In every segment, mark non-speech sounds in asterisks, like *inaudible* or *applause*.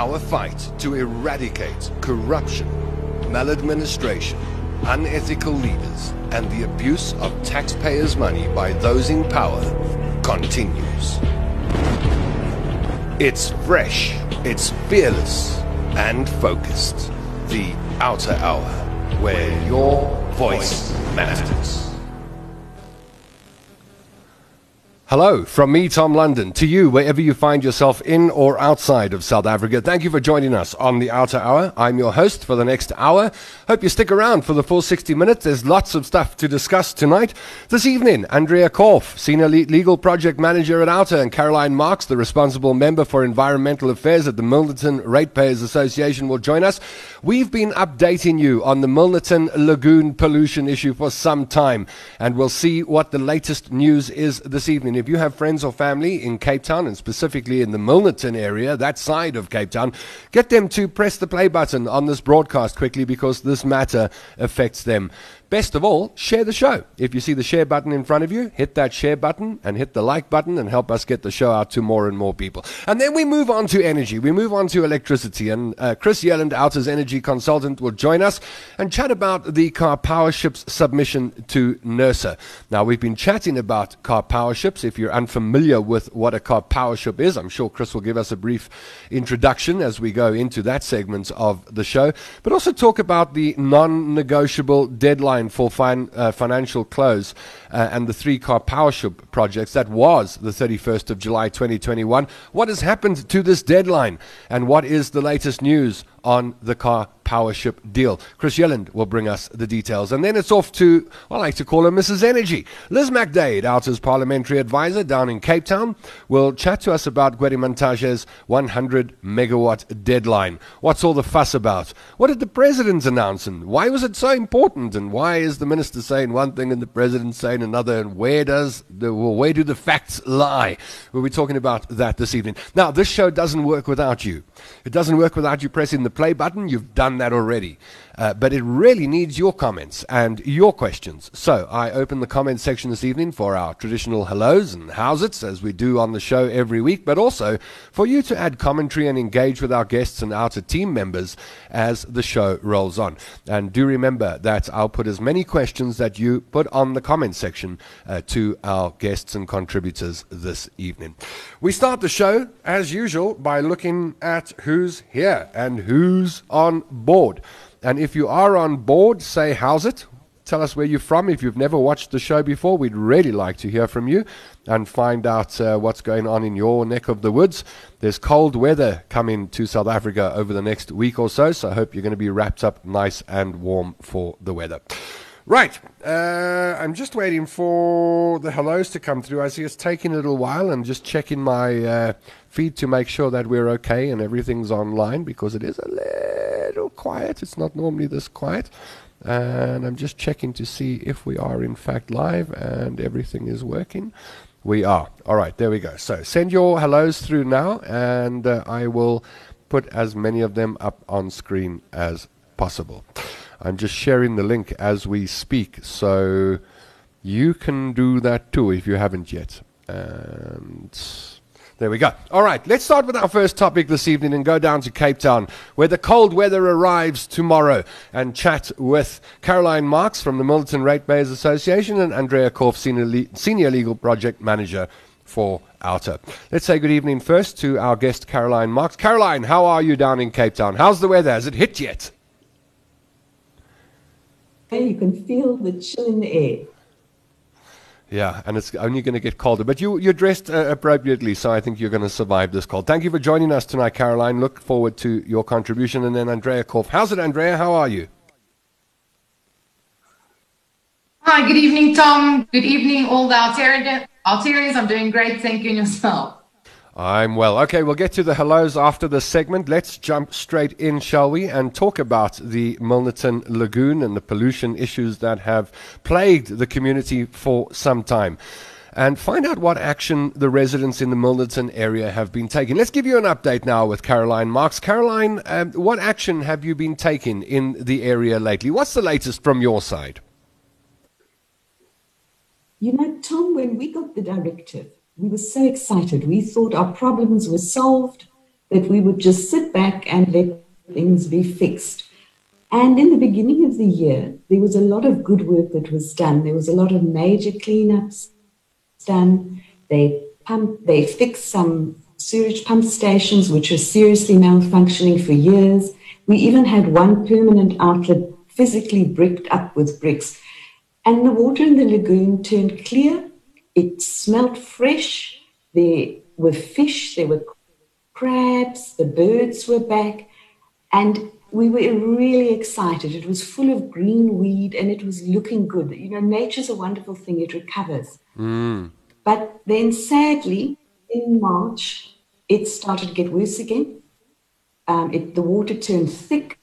Our fight to eradicate corruption, maladministration, unethical leaders, and the abuse of taxpayers' money by those in power continues. It's fresh, it's fearless, and focused. The OUTA Hour, where your voice matters. Hello from me, Tom London, to you, wherever you find yourself in or outside of South Africa. Thank you for joining us on the OUTA Hour. I'm your host for the next hour. Hope you stick around for the full 60 minutes. There's lots of stuff to discuss tonight. This evening, Andrea Korf, Senior Legal Project Manager at OUTA, and Caroline Marks, the responsible member for environmental affairs at the Milnerton Ratepayers Association, will join us. We've been updating you on the Milnerton Lagoon pollution issue for some time, and we'll see what the latest news is this evening if you have friends or family in Cape Town and specifically in the Milnerton area, that side of Cape Town, get them to press the play button on this broadcast quickly because this matter affects them. Best of all, share the show. If you see the share button in front of you, hit that share button and hit the like button and help us get the show out to more and more people. And then we move on to energy. We move on to electricity. And uh, Chris Yelland, OUTA's energy consultant, will join us and chat about the Karpowerships submission to NERSA. Now, we've been chatting about Karpowerships. If you're unfamiliar with what a Karpowership is, I'm sure Chris will give us a brief introduction as we go into that segment of the show, but also talk about the non negotiable deadline for fin- uh, financial close uh, and the three Karpowership projects. That was the 31st of July 2021. What has happened to this deadline? And what is the latest news on the car Powership deal. Chris Yelland will bring us the details. And then it's off to, I like to call her Mrs. Energy. Liz McDade, OUTA's parliamentary advisor down in Cape Town, will chat to us about Gwede Mantashe's 100 megawatt deadline. What's all the fuss about? What did the president announce and why was it so important? And why is the minister saying one thing and the president saying another? And where does the, well, where do the facts lie? We'll be talking about that this evening. Now, this show doesn't work without you. It doesn't work without you pressing the play button. You've done that already. Uh, but it really needs your comments and your questions. So I open the comment section this evening for our traditional hellos and howsits, as we do on the show every week, but also for you to add commentary and engage with our guests and OUTA team members as the show rolls on. And do remember that I'll put as many questions that you put on the comment section uh, to our guests and contributors this evening. We start the show, as usual, by looking at who's here and who's on board. And if you are on board, say how's it. Tell us where you're from. If you've never watched the show before, we'd really like to hear from you and find out uh, what's going on in your neck of the woods. There's cold weather coming to South Africa over the next week or so, so I hope you're going to be wrapped up nice and warm for the weather. Right, uh, I'm just waiting for the hellos to come through. I see it's taking a little while and just checking my uh, feed to make sure that we're okay and everything's online because it is a little quiet. It's not normally this quiet. And I'm just checking to see if we are in fact live and everything is working. We are. All right, there we go. So send your hellos through now, and uh, I will put as many of them up on screen as possible. I'm just sharing the link as we speak, so you can do that too if you haven't yet. And there we go. All right, let's start with our first topic this evening and go down to Cape Town, where the cold weather arrives tomorrow, and chat with Caroline Marks from the Milnerton Ratepayers Association and Andrea Korf, Senior, Le- Senior Legal Project Manager for OUTA. Let's say good evening first to our guest, Caroline Marks. Caroline, how are you down in Cape Town? How's the weather? Has it hit yet? You can feel the chill in the air. Yeah, and it's only going to get colder. But you, you're dressed uh, appropriately, so I think you're going to survive this cold. Thank you for joining us tonight, Caroline. Look forward to your contribution. And then Andrea Korf. How's it, Andrea? How are you? Hi, good evening, Tom. Good evening, all the Altarians. I'm doing great. Thank you, yourself. I'm well. Okay, we'll get to the hellos after this segment. Let's jump straight in, shall we, and talk about the Milnerton Lagoon and the pollution issues that have plagued the community for some time. And find out what action the residents in the Milnerton area have been taking. Let's give you an update now with Caroline Marks. Caroline, um, what action have you been taking in the area lately? What's the latest from your side? You know, Tom, when we got the directive, we were so excited. We thought our problems were solved. that we would just sit back and let things be fixed. And in the beginning of the year, there was a lot of good work that was done. There was a lot of major cleanups done. They pumped, they fixed some sewage pump stations which were seriously malfunctioning for years. We even had one permanent outlet physically bricked up with bricks. And the water in the lagoon turned clear. It smelt fresh. There were fish, there were crabs, the birds were back. And we were really excited. It was full of green weed and it was looking good. You know, nature's a wonderful thing, it recovers. Mm. But then sadly, in March, it started to get worse again. Um, it, the water turned thick,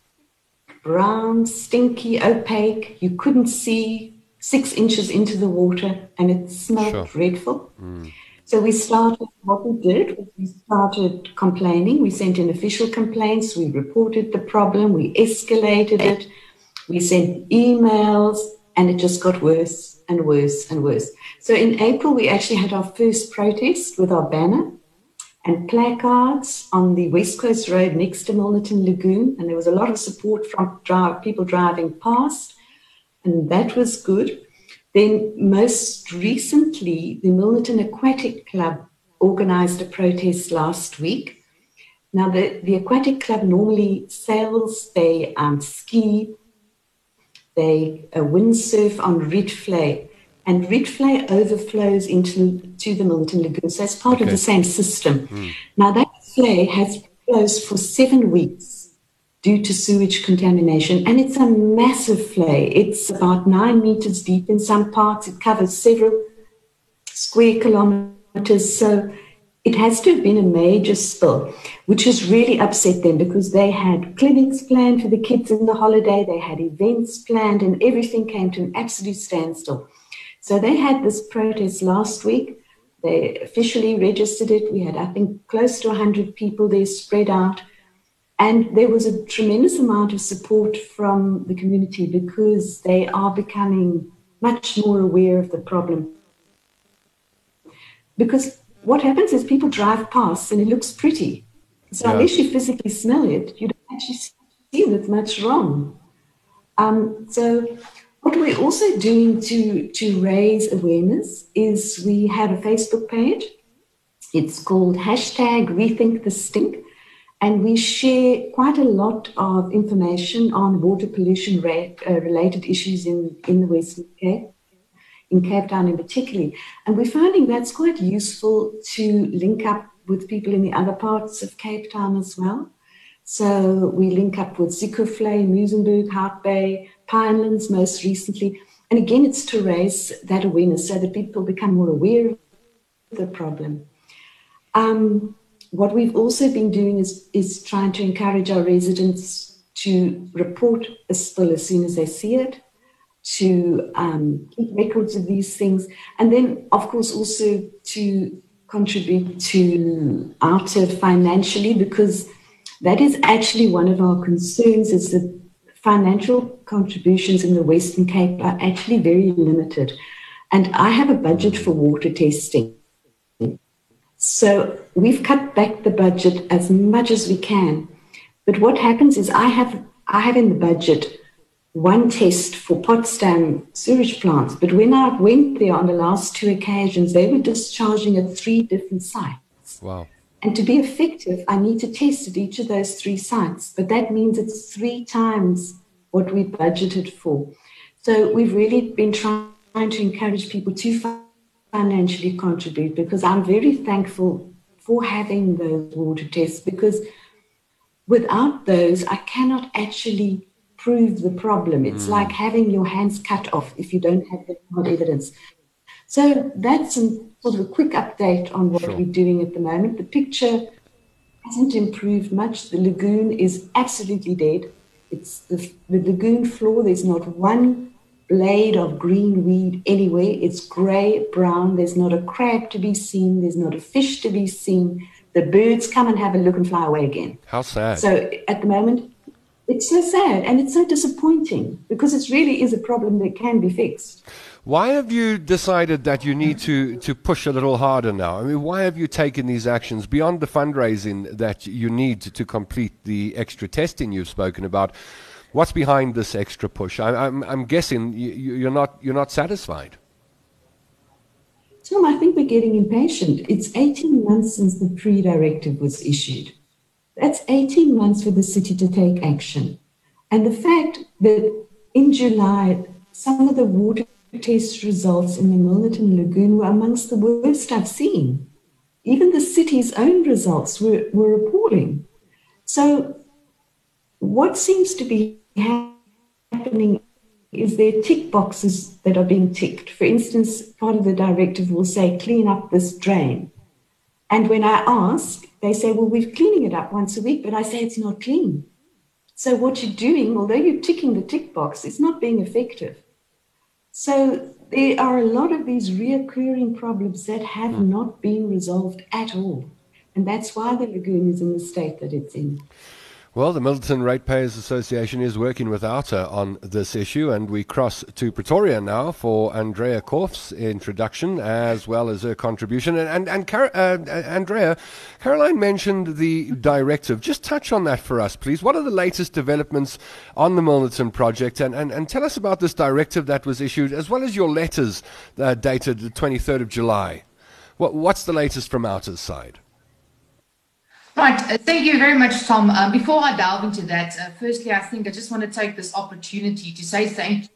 brown, stinky, opaque. You couldn't see six inches into the water and it smelled sure. dreadful. Mm. So we started, what we did was we started complaining. We sent in official complaints. We reported the problem. We escalated it. We sent emails and it just got worse and worse and worse. So in April, we actually had our first protest with our banner and placards on the West Coast Road next to Milnerton Lagoon. And there was a lot of support from drive, people driving past. And that was good. Then, most recently, the Milnerton Aquatic Club organized a protest last week. Now, the, the Aquatic Club normally sails, they um, ski, they uh, windsurf on Rietvlei, and Rietvlei overflows into to the Milton Lagoon. So, it's part okay. of the same system. Mm. Now, that vlei has closed for seven weeks due to sewage contamination. And it's a massive vlei. It's about nine meters deep in some parts. It covers several square kilometers. So it has to have been a major spill, which has really upset them because they had clinics planned for the kids in the holiday, they had events planned, and everything came to an absolute standstill. So they had this protest last week. They officially registered it. We had, I think, close to 100 people there spread out. And there was a tremendous amount of support from the community because they are becoming much more aware of the problem. Because what happens is people drive past and it looks pretty. So yeah. unless you physically smell it, you don't actually see that much wrong. Um, so what we're also doing to, to raise awareness is we have a Facebook page. It's called hashtag rethink the stink. And we share quite a lot of information on water pollution rate, uh, related issues in, in the Western Cape, in Cape Town in particular. And we're finding that's quite useful to link up with people in the other parts of Cape Town as well. So we link up with Zeekoevlei, Muizenberg, Hout Bay, Pinelands most recently. And again, it's to raise that awareness so that people become more aware of the problem. Um, what we've also been doing is, is trying to encourage our residents to report a spill as soon as they see it, to um, keep records of these things, and then, of course, also to contribute to OUTA financially because that is actually one of our concerns is that financial contributions in the Western Cape are actually very limited. And I have a budget for water testing. So we've cut back the budget as much as we can. But what happens is I have I have in the budget one test for Potsdam sewage plants. But when I went there on the last two occasions, they were discharging at three different sites. Wow. And to be effective, I need to test at each of those three sites. But that means it's three times what we budgeted for. So we've really been trying to encourage people to financially contribute because I'm very thankful for having those water tests because without those, I cannot actually prove the problem. It's mm. like having your hands cut off if you don't have the hard evidence. So that's a, sort of a quick update on what sure. we're doing at the moment. The picture hasn't improved much. The lagoon is absolutely dead. It's the, the lagoon floor. There's not one blade of green weed anywhere. It's grey, brown. There's not a crab to be seen. There's not a fish to be seen. The birds come and have a look and fly away again. How sad. So at the moment, it's so sad and it's so disappointing because it really is a problem that can be fixed. Why have you decided that you need to, to push a little harder now? I mean, why have you taken these actions beyond the fundraising that you need to complete the extra testing you've spoken about? What's behind this extra push? I, I'm, I'm guessing you, are not, you're not satisfied. Tom, I think we're getting impatient. It's 18 months since the pre directive was issued. That's 18 months for the city to take action. And the fact that in July, some of the water test results in the Milnerton Lagoon were amongst the worst I've seen. Even the city's own results were, were appalling. So, what seems to be happening is there tick boxes that are being ticked. For instance, part of the directive will say, clean up this drain. And when I ask, they say, well, we're cleaning it up once a week, but I say it's not clean. So what you're doing, although you're ticking the tick box, it's not being effective. So there are a lot of these reoccurring problems that have mm. not been resolved at all. And that's why the lagoon is in the state that it's in. Well, the Milnerton Ratepayers Association is working with OUTA on this issue, and we cross to Pretoria now for Andrea Korf's introduction as well as her contribution. And, and, and Car- uh, Andrea, Caroline mentioned the directive. Just touch on that for us, please. What are the latest developments on the Milnerton project? And, and, and tell us about this directive that was issued, as well as your letters uh, dated the 23rd of July. What, what's the latest from OUTA's side? Right. Uh, thank you very much, Tom. Um, before I delve into that, uh, firstly, I think I just want to take this opportunity to say thank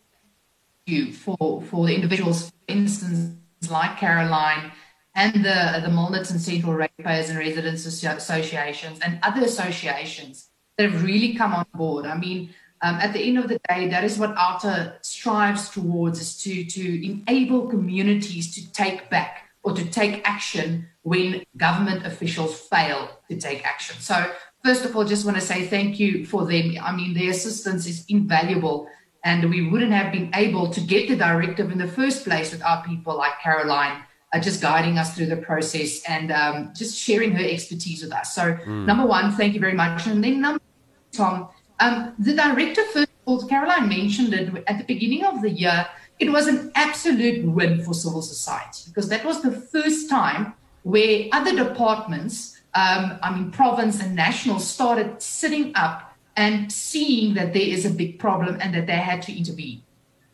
you for, for the individuals, for instance, like Caroline and the, the Milnerton Central Ratepayers and Residents Associations and other associations that have really come on board. I mean, um, at the end of the day, that is what OUTA strives towards is to, to enable communities to take back or to take action when government officials fail to take action. So, first of all, just want to say thank you for them. I mean, their assistance is invaluable, and we wouldn't have been able to get the directive in the first place without people like Caroline. Uh, just guiding us through the process and um, just sharing her expertise with us. So, mm. number one, thank you very much. And then, number two, Tom, um, the directive, first of all, Caroline mentioned it at the beginning of the year it was an absolute win for civil society because that was the first time where other departments, um, I mean, province and national, started sitting up and seeing that there is a big problem and that they had to intervene.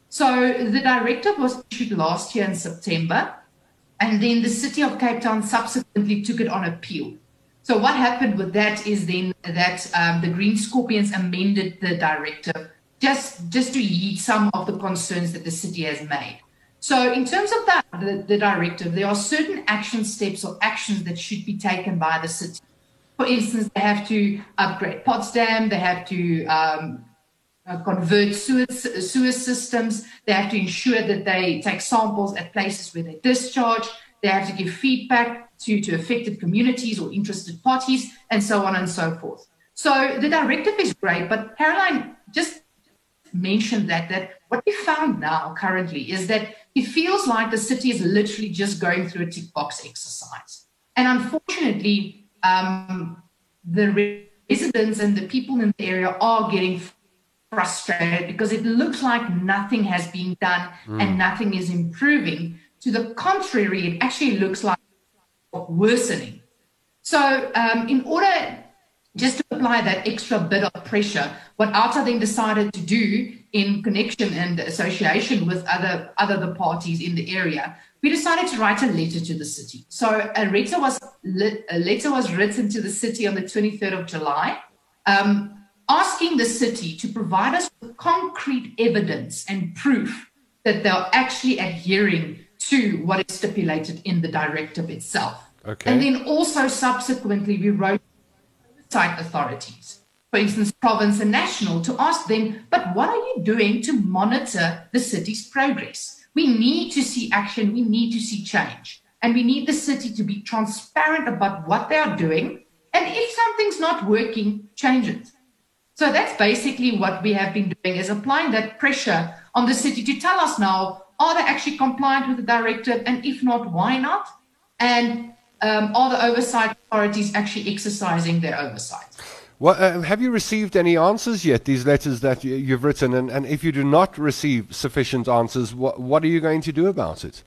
So the directive was issued last year in September, and then the city of Cape Town subsequently took it on appeal. So what happened with that is then that um, the Green Scorpions amended the directive just just to heed some of the concerns that the city has made. So, in terms of that, the, the directive, there are certain action steps or actions that should be taken by the city. For instance, they have to upgrade Potsdam, they have to um, uh, convert sewer, sewer systems, they have to ensure that they take samples at places where they discharge, they have to give feedback to, to affected communities or interested parties, and so on and so forth. So the directive is great, but Caroline, just mentioned that that what we found now currently is that it feels like the city is literally just going through a tick box exercise, and unfortunately, um, the residents and the people in the area are getting frustrated because it looks like nothing has been done mm. and nothing is improving. To the contrary, it actually looks like worsening. So, um, in order just to apply that extra bit of pressure, what OUTA then decided to do in connection and association with other other the parties in the area, we decided to write a letter to the city. So a letter was a letter was written to the city on the 23rd of July, um, asking the city to provide us with concrete evidence and proof that they're actually adhering to what is stipulated in the directive itself. Okay. And then also subsequently we wrote site authorities, for instance, province and national, to ask them, but what are you doing to monitor the city's progress? We need to see action, we need to see change, and we need the city to be transparent about what they are doing. And if something's not working, change it. So that's basically what we have been doing is applying that pressure on the city to tell us now, are they actually compliant with the directive? And if not, why not? And um, are the oversight authorities actually exercising their oversight? Well, uh, have you received any answers yet, these letters that you, have written? And, and, if you do not receive sufficient answers, what, what are you going to do about it?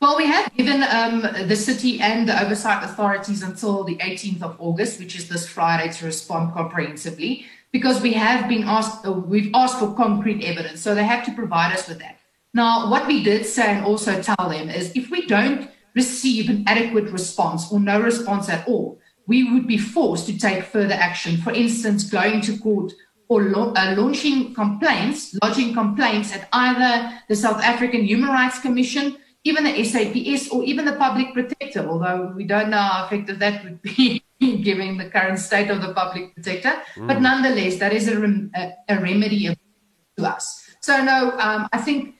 Well, we have given um, the city and the oversight authorities until the 18th of August, which is this Friday, to respond comprehensively, because we have been asked, uh, we've asked for concrete evidence, so they have to provide us with that. Now, what we did say and also tell them is if we don't receive an adequate response or no response at all, we would be forced to take further action. For instance, going to court or lo- uh, launching complaints, lodging complaints at either the South African Human Rights Commission, even the SAPS, or even the Public Protector, although we don't know how effective that would be *laughs* given the current state of the Public Protector. Mm. But nonetheless, that is a, rem- a, a remedy to us. So, no, um, I think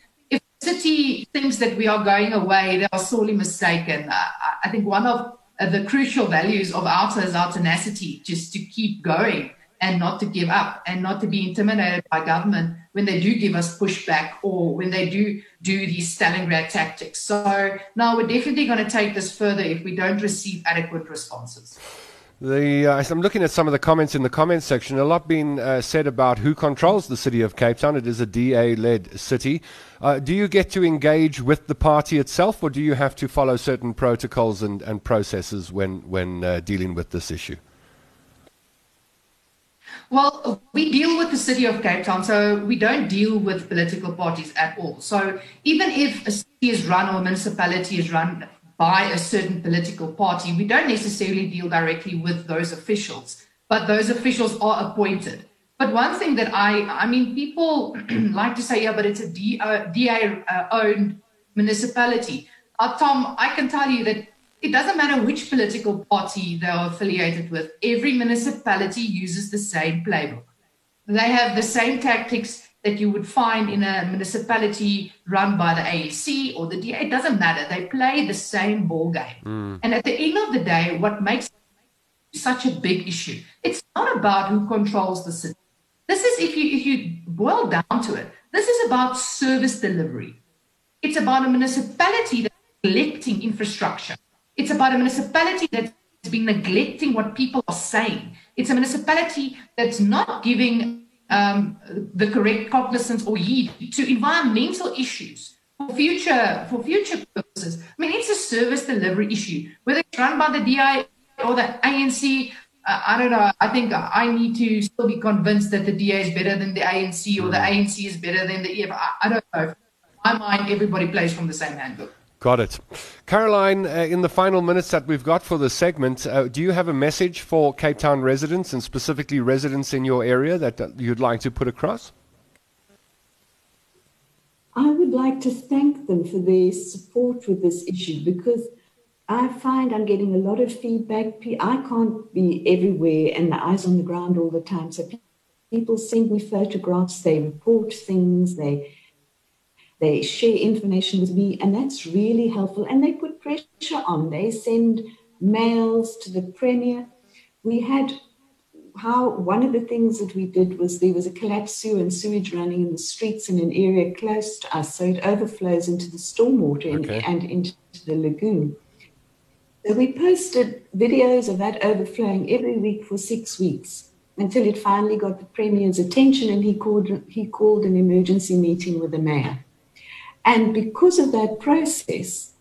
city thinks that we are going away, they are sorely mistaken. Uh, I think one of uh, the crucial values of OUTA is our tenacity, just to keep going and not to give up and not to be intimidated by government when they do give us pushback or when they do do these Stalingrad tactics. So now we're definitely going to take this further if we don't receive adequate responses. The, uh, I'm looking at some of the comments in the comments section. A lot being uh, said about who controls the city of Cape Town. It is a DA-led city. Uh, do you get to engage with the party itself, or do you have to follow certain protocols and, and processes when when uh, dealing with this issue? Well, we deal with the city of Cape Town, so we don't deal with political parties at all. So even if a city is run or a municipality is run by a certain political party. We don't necessarily deal directly with those officials, but those officials are appointed. But one thing that I, I mean, people *clears throat* like to say, yeah, but it's a DA uh, owned municipality. Uh, Tom, I can tell you that it doesn't matter which political party they are affiliated with, every municipality uses the same playbook. They have the same tactics that you would find in a municipality run by the ANC or the DA. It doesn't matter. They play the same ball game. Mm. And at the end of the day, what makes such a big issue, it's not about who controls the city. This is, if you if you boil down to it, this is about service delivery. It's about a municipality that's neglecting infrastructure. It's about a municipality that's been neglecting what people are saying. It's a municipality that's not giving um, the correct cognizance or heed to environmental issues for future for future purposes. I mean, it's a service delivery issue, whether it's run by the DA or the ANC. Uh, I don't know. I think I need to still be convinced that the DA is better than the ANC or the mm. ANC is better than the EF. I, I don't know. In my mind, everybody plays from the same handbook. Got it. Caroline, uh, in the final minutes that we've got for the segment, uh, do you have a message for Cape Town residents and specifically residents in your area that uh, you'd like to put across? I would like to thank them for their support with this issue because I find I'm getting a lot of feedback. I can't be everywhere and the eyes on the ground all the time. So people send me photographs, they report things, they they share information with me, and that's really helpful. And they put pressure on. They send mails to the premier. We had how one of the things that we did was there was a collapsed sewer and sewage running in the streets in an area close to us, so it overflows into the stormwater okay. and, and into the lagoon. So we posted videos of that overflowing every week for six weeks until it finally got the premier's attention and he called he called an emergency meeting with the mayor. And because of that process,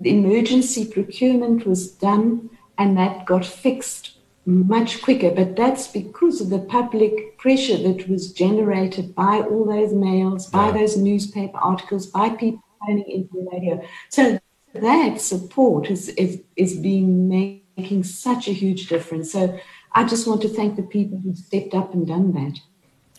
the emergency procurement was done and that got fixed much quicker. But that's because of the public pressure that was generated by all those mails, by yeah. those newspaper articles, by people phoning into the radio. So that support is, is, is being making such a huge difference. So I just want to thank the people who stepped up and done that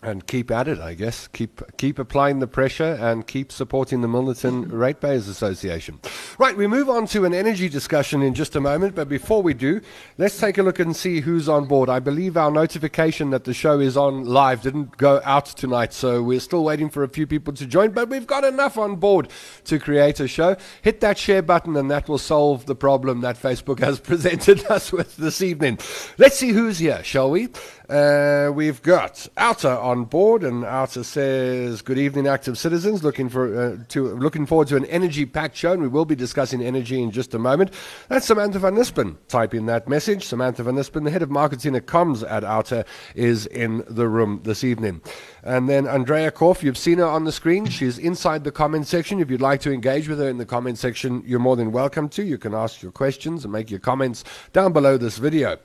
and keep at it, I guess. Keep keep applying the pressure and keep supporting the Milnerton mm-hmm. Ratepayers Association. Right, we move on to an energy discussion in just a moment, but before we do, let's take a look and see who's on board. I believe our notification that the show is on live didn't go out tonight, so we're still waiting for a few people to join, but we've got enough on board to create a show. Hit that share button and that will solve the problem that Facebook has *laughs* presented us with this evening. Let's see who's here, shall we? Uh, we've got OUTA on board, and OUTA says, "Good evening, active citizens. Looking for uh, to looking forward to an energy-packed show, and we will be discussing energy in just a moment." That's Samantha van Nispen. Type in that message. Samantha van Nispen, the head of marketing at Comms at OUTA, is in the room this evening. And then Andrea Korf, you've seen her on the screen. She's inside the comment section. If you'd like to engage with her in the comment section, you're more than welcome to. You can ask your questions and make your comments down below this video.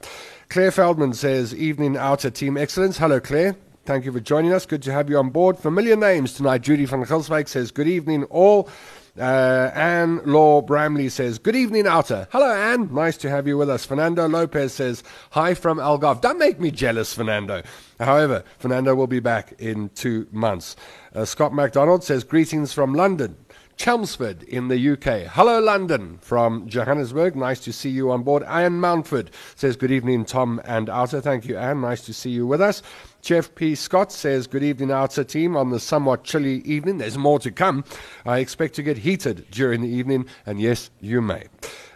Claire Feldman says, Evening OUTA Team Excellence. Hello, Claire. Thank you for joining us. Good to have you on board. Familiar names tonight. Judy van Gilswijk says, Good evening, all. Uh, Anne Law Bramley says, Good evening, OUTA. Hello, Anne. Nice to have you with us. Fernando Lopez says, Hi from Algarve. Don't make me jealous, Fernando. However, Fernando will be back in two months. Uh, Scott MacDonald says, Greetings from London. Chelmsford in the UK. Hello, London from Johannesburg. Nice to see you on board. Anne Mountford says, Good evening, Tom and Arthur. Thank you, Anne. Nice to see you with us. Jeff P. Scott says, Good evening, OUTA team, on the somewhat chilly evening. There's more to come. I expect to get heated during the evening, and yes, you may.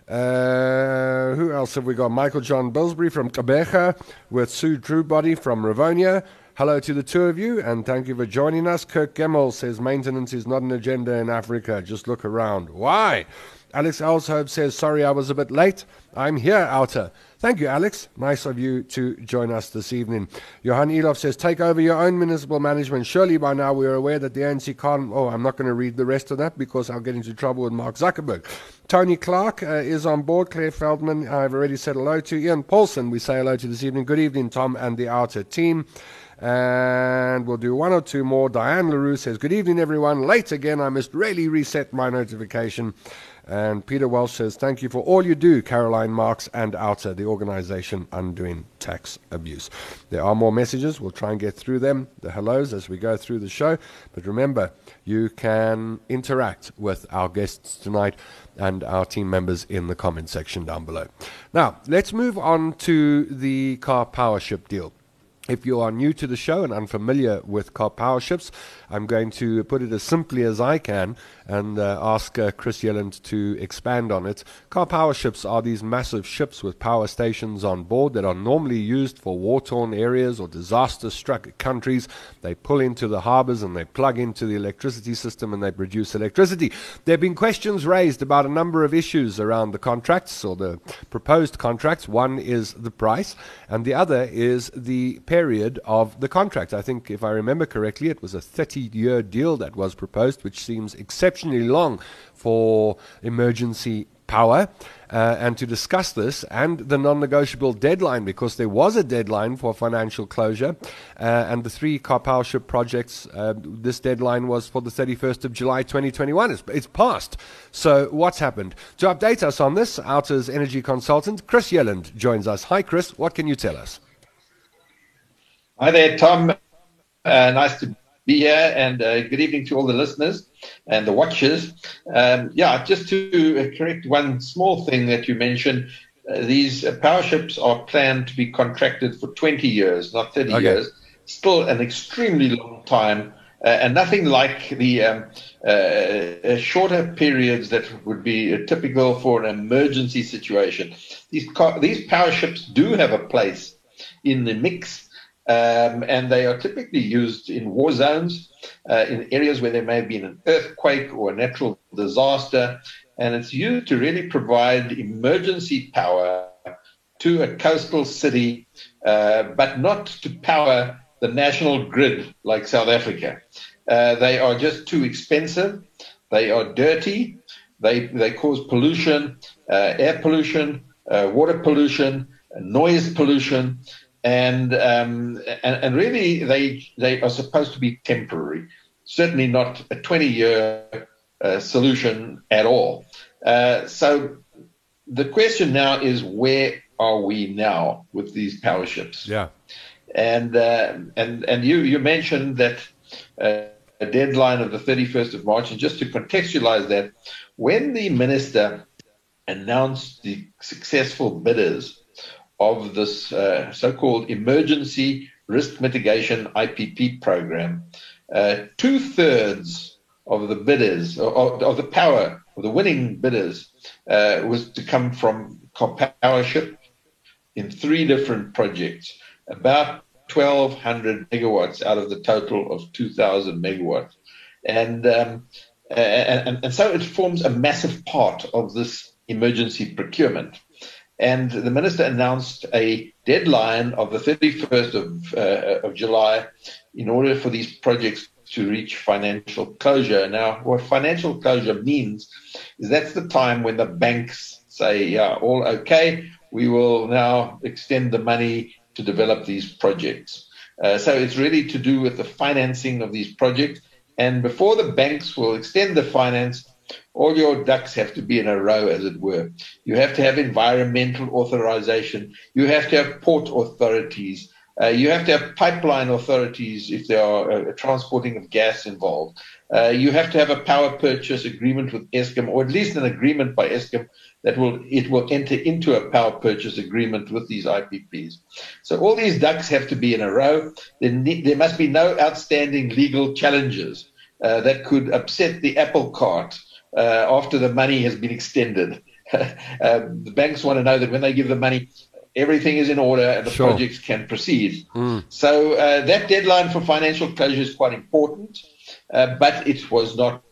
Uh, who else have we got? Michael John Billsbury from Kabega with Sue Truebody from Rivonia. Hello to the two of you, and thank you for joining us. Kirk Gemmell says maintenance is not an agenda in Africa. Just look around. Why? Alex Elshope says, Sorry, I was a bit late. I'm here, OUTA. Thank you, Alex. Nice of you to join us this evening. Johan Elof says, Take over your own municipal management. Surely by now we're aware that the ANC can't. Oh, I'm not going to read the rest of that because I'll get into trouble with Mark Zuckerberg. Tony Clark uh, is on board. Claire Feldman, I've already said hello to. Ian Paulson, we say hello to this evening. Good evening, Tom and the OUTA team. And we'll do one or two more. Diane LaRue says, Good evening, everyone. Late again. I must really reset my notification. And Peter Welsh says, Thank you for all you do, Caroline Marks and OUTA, the organization Undoing Tax Abuse. There are more messages. We'll try and get through them, the hellos, as we go through the show. But remember, you can interact with our guests tonight and our team members in the comment section down below. Now, let's move on to the Karpowership deal. If you are new to the show and unfamiliar with Karpowerships, I'm going to put it as simply as I can and uh, ask uh, Chris Yelland to expand on it. Karpowerships are these massive ships with power stations on board that are normally used for war torn areas or disaster struck countries. They pull into the harbors and they plug into the electricity system and they produce electricity. There have been questions raised about a number of issues around the contracts or the proposed contracts. One is the price, and the other is the period of the contract. I think, if I remember correctly, it was a 30 year deal that was proposed, which seems exceptionally long for emergency power. Uh, and to discuss this and the non negotiable deadline, because there was a deadline for financial closure, uh, and the three Karpowership projects, uh, this deadline was for the 31st of July 2021. It's, it's passed. So, what's happened? To update us on this, OUTA's energy consultant, Chris Yelland, joins us. Hi, Chris. What can you tell us? Hi there, Tom. Uh, nice to be here, and uh, good evening to all the listeners and the watchers. Um, yeah, just to correct one small thing that you mentioned, uh, these uh, power ships are planned to be contracted for 20 years, not 30 okay. years. Still an extremely long time. Uh, and nothing like the um, uh, shorter periods that would be typical for an emergency situation. These car- these power ships do have a place in the mix, um, and they are typically used in war zones, uh, in areas where there may have been an earthquake or a natural disaster. And it's used to really provide emergency power to a coastal city, uh, but not to power the national grid like South Africa. Uh, they are just too expensive. They are dirty. They, they cause pollution, uh, air pollution, uh, water pollution, noise pollution and um, and, and really they they are supposed to be temporary, certainly not a 20 year uh, solution at all. Uh, so the question now is where are we now with these power ships? Yeah, and uh, and and you you mentioned that. Uh, a deadline of the 31st of March, and just to contextualize that, when the minister announced the successful bidders of this uh, so-called emergency risk mitigation IPP program, uh, two thirds of the bidders, of, of, the power of the winning bidders, uh, was to come from Karpowership in three different projects. About 1,200 megawatts out of the total of 2,000 megawatts. And, um, and, and so it forms a massive part of this emergency procurement. And the minister announced a deadline of the 31st of, uh, of July in order for these projects to reach financial closure. Now, what financial closure means is that's the time when the banks say, yeah, all okay, we will now extend the money to develop these projects. Uh, so it's really to do with the financing of these projects. And before the banks will extend the finance, all your ducks have to be in a row, as it were. You have to have environmental authorization. You have to have port authorities. Uh, you have to have pipeline authorities if there are uh, transporting of gas involved. Uh, you have to have a power purchase agreement with Eskom, or at least an agreement by Eskom that will it will enter into a power purchase agreement with these IPPs. So all these ducks have to be in a row. There, ne- there must be no outstanding legal challenges uh, that could upset the apple cart after the money has been extended. Um, *laughs* the banks want to know that when they give the money, everything is in order and the sure. projects can proceed. Mm. So uh, that deadline for financial closure is quite important, uh, but it was not.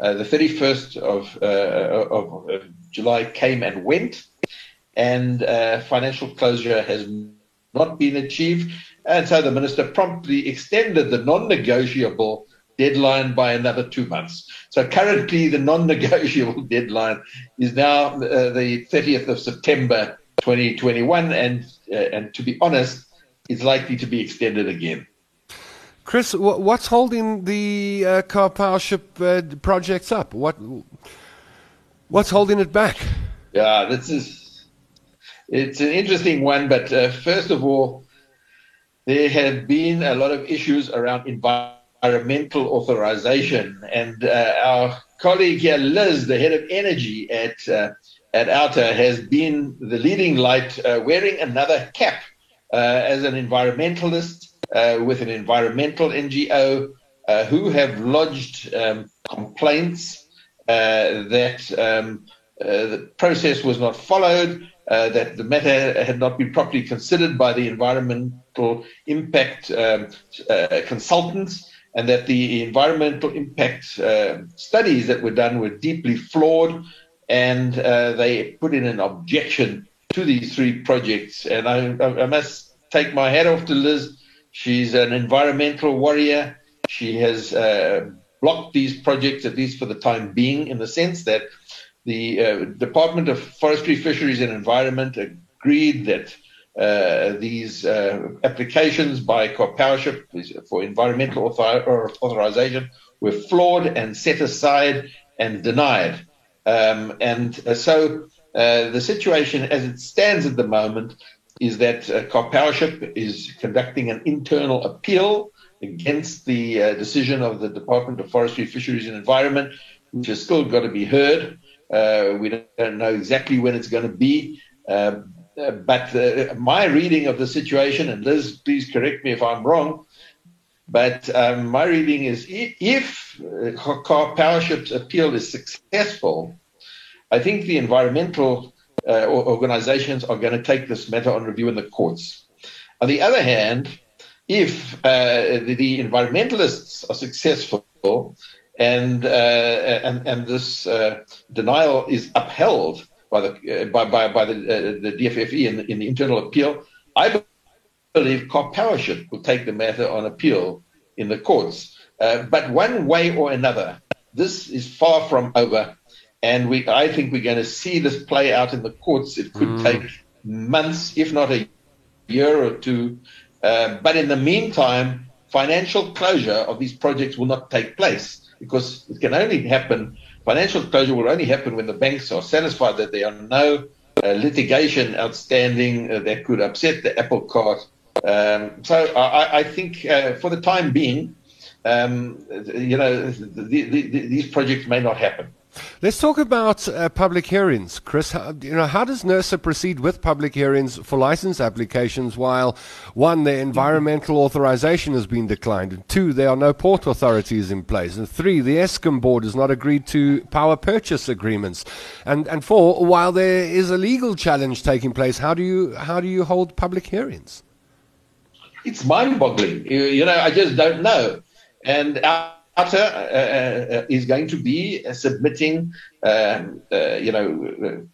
Uh, the 31st of, uh, of, of, July came and went, and uh, financial closure has not been achieved. And so the minister promptly extended the non negotiable deadline by another two months. So currently, the non negotiable *laughs* deadline is now uh, the 30th of September 2021, and uh, and to be honest, it's likely to be extended again. Chris, what's holding the uh, Karpowership uh, projects up? What what's holding it back? Yeah, this is it's an interesting one. But uh, first of all, there have been a lot of issues around environmental authorization, and uh, our colleague here, Liz, the head of energy at uh, at OUTA has been the leading light, uh, wearing another cap uh, as an environmentalist uh, with an environmental NGO uh, who have lodged um, complaints that um, the process was not followed, that the matter had not been properly considered by the environmental impact um, consultants, and that the environmental impact studies that were done were deeply flawed and uh, they put in an objection to these three projects. And I, I, must take my hat off to Liz. She's an environmental warrior. She has uh, blocked these projects, at least for the time being, in the sense that the uh, Department of Forestry, Fisheries and Environment agreed that uh, these uh, applications by Karpowership for environmental author- authorization were flawed and set aside and denied. Um, and so uh, the situation as it stands at the moment is that uh, is conducting an internal appeal against the uh, decision of the Department of Forestry, Fisheries and Environment, which has still got to be heard. We don't know exactly when it's going to be. Uh, but uh, my reading of the situation, and Liz, please correct me if I'm wrong, but um, my reading is if Karpowership's appeal is successful, I think the environmental uh, organizations are going to take this matter on review in the courts. On the other hand, if uh, the, the, environmentalists are successful and uh, and, and this uh, denial is upheld by the uh, by, by, by the, uh, the DFFE in, in the internal appeal, I believe Karpowership will take the matter on appeal in the courts. Uh, but one way or another, this is far from over. And we, I think we're going to see this play out in the courts. It could mm. take months, if not a year or two. Uh, but in the meantime, financial closure of these projects will not take place because it can only happen. Financial closure will only happen when the banks are satisfied that there are no uh, litigation outstanding uh, that could upset the apple cart um, so I, I think uh, for the time being, um, you know, the, the, the, these projects may not happen. Let's talk about uh, public hearings, Chris. How, you know, how does NERSA proceed with public hearings for license applications while one, the environmental authorization has been declined, and two, there are no port authorities in place, and three, the Eskom board has not agreed to power purchase agreements, and and four, while there is a legal challenge taking place, how do you how do you hold public hearings? it's mind-boggling. You, you, know, I just don't know. And uh, uh, is going to be submitting, um, uh, you know,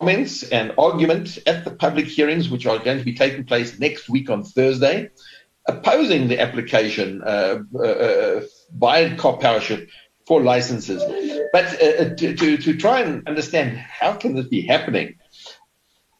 comments and argument at the public hearings, which are going to be taking place next week on Thursday, opposing the application uh, uh, by Karpowership for licenses. But uh, to, to, to, try and understand how can this be happening,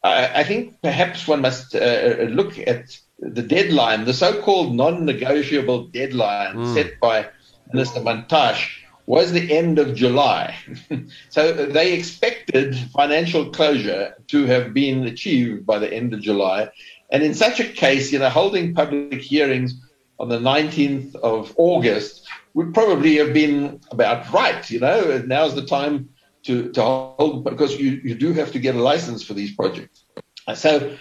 I, I think perhaps one must look at the deadline, the so-called non-negotiable deadline mm. set by Minister Mantashe was the end of July. *laughs* so they expected financial closure to have been achieved by the end of July. And in such a case, you know, holding public hearings on the 19th of August would probably have been about right. You know, now's the time to, to hold, because you, you do have to get a license for these projects. So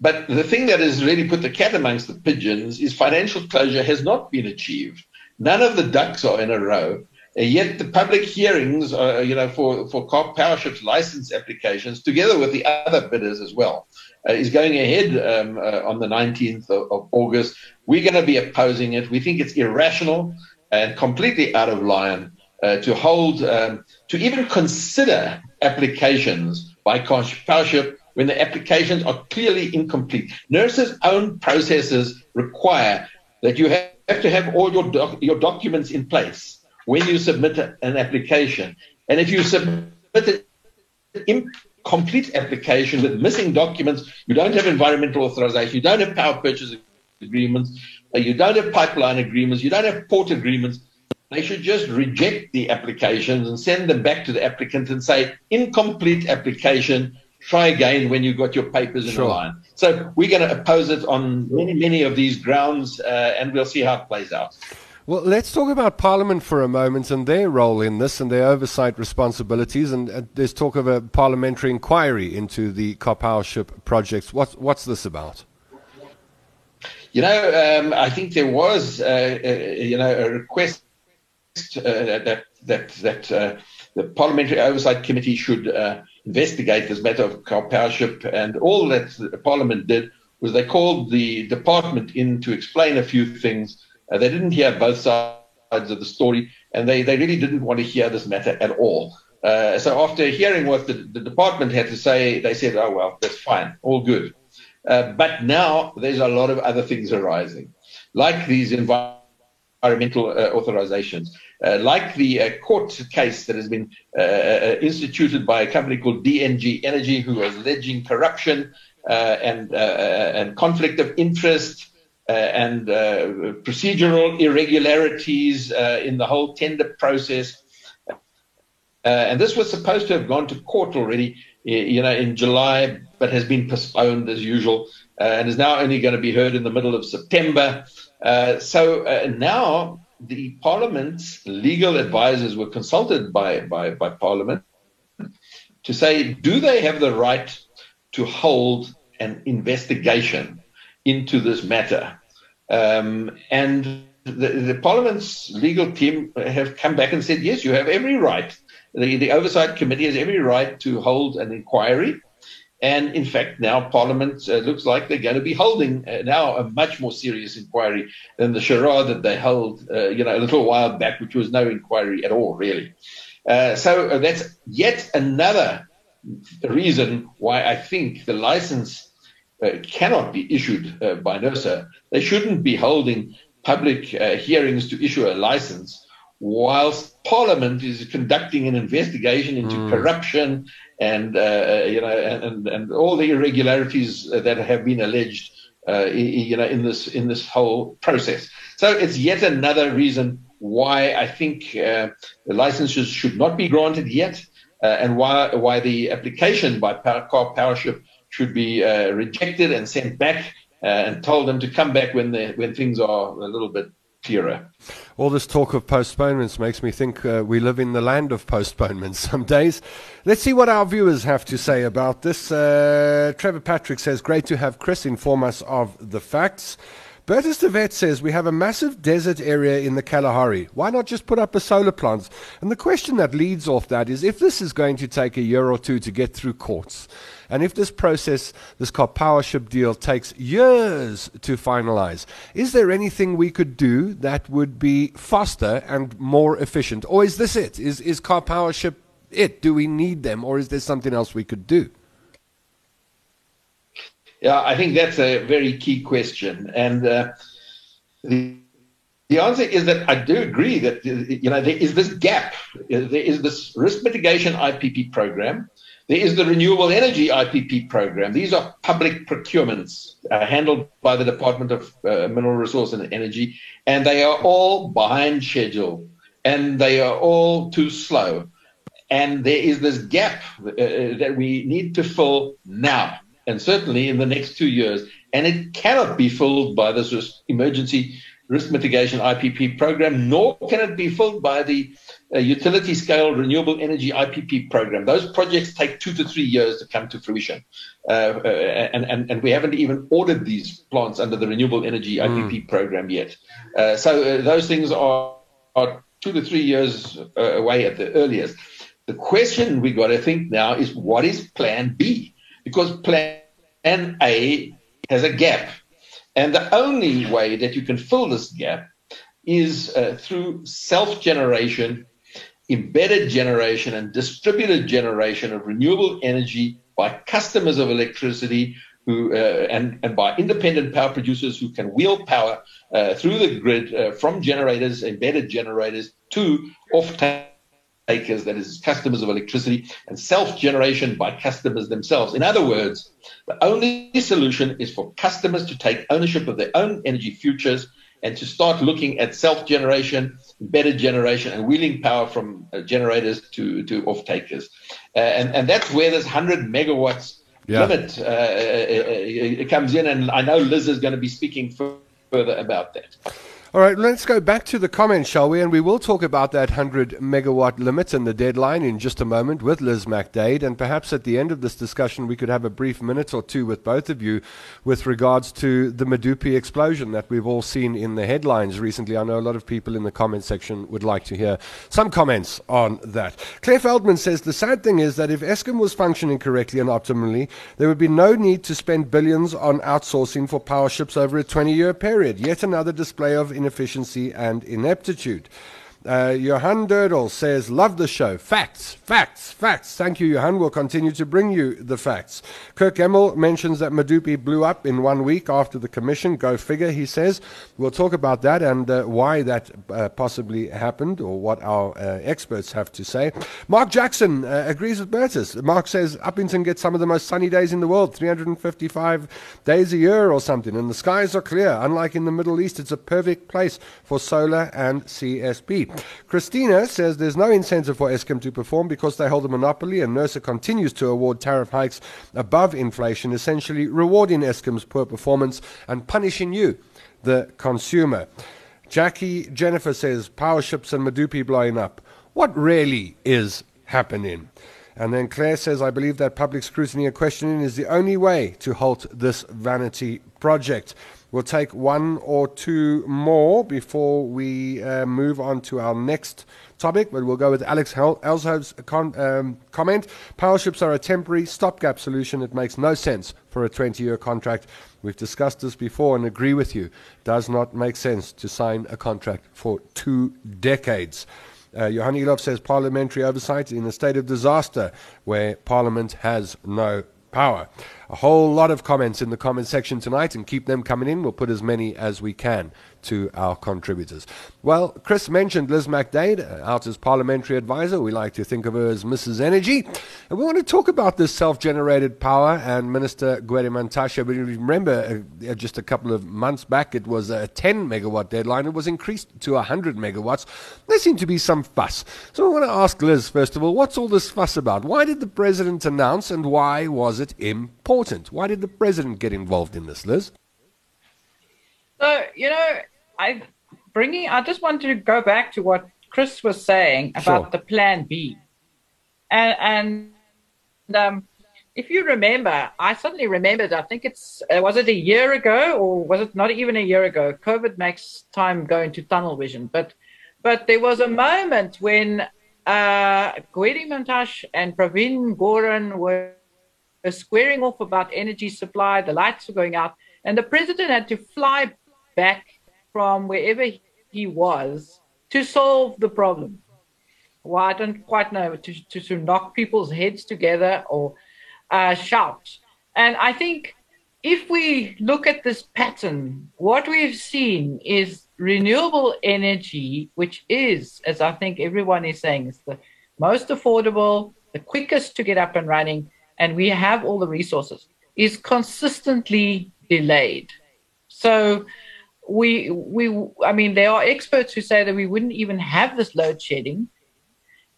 but the thing that has really put the cat amongst the pigeons is financial closure has not been achieved. None of the ducks are in a row. And Yet the public hearings, are, you know, for for Karpowership's license applications, together with the other bidders as well, uh, is going ahead um, uh, on the 19th of, of August. We're going to be opposing it. We think it's irrational and completely out of line uh, to hold, um, to even consider applications by Powership when the applications are clearly incomplete. NERSA's own processes require that you have to have all your, doc- your documents in place when you submit an application. And if you submit an incomplete application with missing documents, you don't have environmental authorization, you don't have power purchase agreements, uh, you don't have pipeline agreements, you don't have port agreements. They should just reject the applications and send them back to the applicant and say, incomplete application, try again when you've got your papers in sure. line. So we're going to oppose it on many, many of these grounds, uh, and we'll see how it plays out. Well, let's talk about Parliament for a moment and their role in this and their oversight responsibilities. And uh, there's talk of a parliamentary inquiry into the Karpowership projects. What's, what's this about? You know, um, I think there was, uh, uh, you know, a request uh, that that that uh, the Parliamentary Oversight Committee should uh, investigate this matter of Karpowership. And all that Parliament did was they called the department in to explain a few things. Uh, they didn't hear both sides of the story, and they, they really didn't want to hear this matter at all. Uh, so after hearing what the, the, department had to say, they said, oh, well, that's fine, all good. Uh, but now there's a lot of other things arising, like these environmental uh, authorizations. Uh, like the uh, court case that has been uh, uh instituted by a company called DNG Energy, who was alleging corruption uh, and and conflict of interest and procedural irregularities in the whole tender process. and this was supposed to have gone to court already, you know, in July, but has been postponed as usual, and is now only going to be heard in the middle of September. so now the Parliament's legal advisors were consulted by, by, by Parliament to say, do they have the right to hold an investigation into this matter? Um, and the, the, Parliament's legal team have come back and said, yes, you have every right. The, the Oversight Committee has every right to hold an inquiry and in fact, now Parliament uh, looks like they're going to be holding uh, now a much more serious inquiry than the charade that they held, uh, you know, a little while back, which was no inquiry at all, really. Uh, so uh, that's yet another reason why I think the license uh, cannot be issued by NERSA. They shouldn't be holding public hearings to issue a license whilst Parliament is conducting an investigation into mm. corruption and uh, you know and, and all the irregularities that have been alleged uh, you know in this in this whole process. So it's yet another reason why I think uh, the licenses should not be granted yet, uh, and why why the application by Power, Karpowership should be uh, rejected and sent back uh, and told them to come back when the when things are a little bit All this talk of postponements makes me think uh, we live in the land of postponements *laughs* some days. Let's see what our viewers have to say about this. Uh, Trevor Patrick says, Great to have Chris inform us of the facts. Bertus de Vet says we have a massive desert area in the Kalahari. Why not just put up a solar plant? And the question that leads off that is if this is going to take a year or two to get through courts, and if this process, this Karpowership deal, takes years to finalize, is there anything we could do that would be faster and more efficient? Or is this it? Is, is Karpowership it? Do we need them? Or is there something else we could do? Yeah, I think that's a very key question. And uh, the, the answer is that I do agree that you know there is this gap. There is this risk mitigation IPP program, there is the Renewable Energy IPP program. These are public procurements uh, handled by the Department of uh, Mineral Resource and Energy, and they are all behind schedule and they are all too slow. And there is this gap uh, that we need to fill now, and certainly in the next two years. And it cannot be filled by this emergency risk mitigation IPP program, nor can it be filled by the uh, utility scale renewable energy IPP program. Those projects take two to three years to come to fruition. Uh, uh, and, and, and we haven't even ordered these plants under the renewable energy IPP mm. program yet. Uh, so uh, those things are, are two to three years uh, away at the earliest. The question we got to think now is what is plan B? Because plan A has a gap. And the only way that you can fill this gap is uh, through self generation, embedded generation, and distributed generation of renewable energy by customers of electricity who uh, and, and by independent power producers who can wheel power uh, through the grid uh, from generators, embedded generators, to off takers, that is, customers of electricity, and self generation by customers themselves. In other words, the only solution is for customers to take ownership of their own energy futures and to start looking at self generation, better generation, and wheeling power from uh, generators to, to off takers. Uh, and, and that's where this 100 megawatts yeah. limit uh, uh, uh, comes in. And I know Liz is going to be speaking further about that. All right, let's go back to the comments, shall we? And we will talk about that 100 megawatt limit and the deadline in just a moment with Liz McDade. And perhaps at the end of this discussion, we could have a brief minute or two with both of you with regards to the Medupi explosion that we've all seen in the headlines recently. I know a lot of people in the comment section would like to hear some comments on that. Claire Feldman says the sad thing is that if Eskom was functioning correctly and optimally, there would be no need to spend billions on outsourcing for power ships over a 20 year period. Yet another display of inefficiency and ineptitude. Uh, Johan Durdle says, Love the show. Facts, facts, facts. Thank you, Johan. We'll continue to bring you the facts. Kirk Emmel mentions that Medupi blew up in one week after the commission. Go figure, he says. We'll talk about that and uh, why that uh, possibly happened or what our uh, experts have to say. Mark Jackson uh, agrees with Bertus. Mark says Upington gets some of the most sunny days in the world, 355 days a year or something, and the skies are clear. Unlike in the Middle East, it's a perfect place for solar and CSP. Christina says there's no incentive for Eskom to perform because they hold a monopoly and NERSA continues to award tariff hikes above inflation, essentially rewarding Eskom's poor performance and punishing you, the consumer. Jackie Jennifer says power ships and Medupi blowing up. What really is happening? And then Claire says, I believe that public scrutiny and questioning is the only way to halt this vanity project. We'll take one or two more before we uh, move on to our next topic, but we'll go with Alex Elshov's con- um, comment. Power ships are a temporary stopgap solution. It makes no sense for a 20 year contract. We've discussed this before and agree with you. Does not make sense to sign a contract for two decades. Uh, Johan says parliamentary oversight in a state of disaster where parliament has no power. A whole lot of comments in the comment section tonight, and keep them coming in. We'll put as many as we can to our contributors. Well, Chris mentioned Liz McDade, uh, OUTA's parliamentary advisor. We like to think of her as Mrs. Energy. And we want to talk about this self generated power and Minister Gwede Mantashe. But remember, uh, uh, just a couple of months back, it was a 10 megawatt deadline. It was increased to 100 megawatts. There seemed to be some fuss. So I want to ask Liz, first of all, what's all this fuss about? Why did the president announce and why was it important? Why did the president get involved in this, Liz? So, you know, I bringing. I just wanted to go back to what Chris was saying about sure. the Plan B, and and um, if you remember, I suddenly remembered. I think it's uh, was it a year ago or was it not even a year ago? COVID makes time go into tunnel vision, but but there was a moment when uh, Gwede Mantashe and Pravin Gordhan were squaring off about energy supply. The lights were going out, and the president had to fly back from wherever he was to solve the problem. Well, I don't quite know to, to, to knock people's heads together or uh, shout. And I think if we look at this pattern, what we've seen is renewable energy, which is, as I think everyone is saying, is the most affordable, the quickest to get up and running, and we have all the resources, is consistently delayed. So we we I mean there are experts who say that we wouldn't even have this load shedding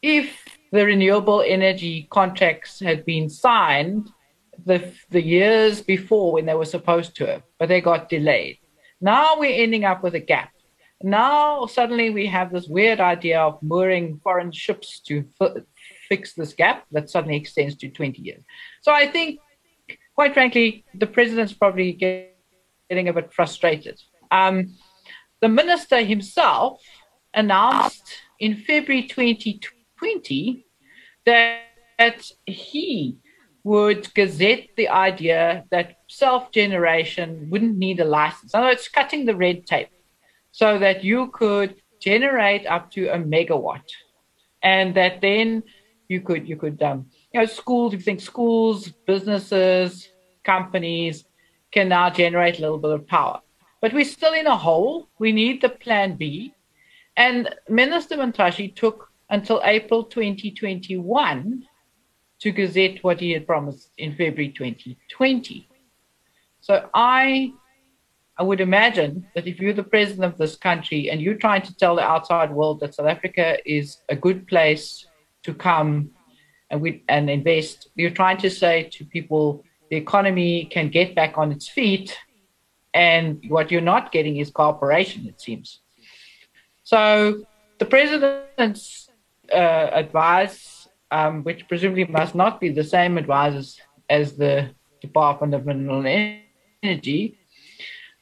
if the renewable energy contracts had been signed the the years before when they were supposed to but they got delayed. Now we're ending up with a gap. Now suddenly we have this weird idea of mooring foreign ships to f- fix this gap that suddenly extends to 20 years. So I think, quite frankly, the president's probably getting a bit frustrated. Um, the minister himself announced in February 2020 that, he would gazette the idea that self generation wouldn't need a license. In other words, cutting the red tape so that you could generate up to a megawatt. And that then you could, you could, um, you know, schools, if you think schools, businesses, companies can now generate a little bit of power. But we're still in a hole. We need the plan B. And Minister Mantashe took until April 2021 to gazette what he had promised in February 2020. So I I would imagine that if you're the president of this country and you're trying to tell the outside world that South Africa is a good place to come and we and invest, you're trying to say to people the economy can get back on its feet, and what you're not getting is cooperation. It seems. So the president's uh, advice um, which presumably must not be the same advisors as the Department of Mineral Energy,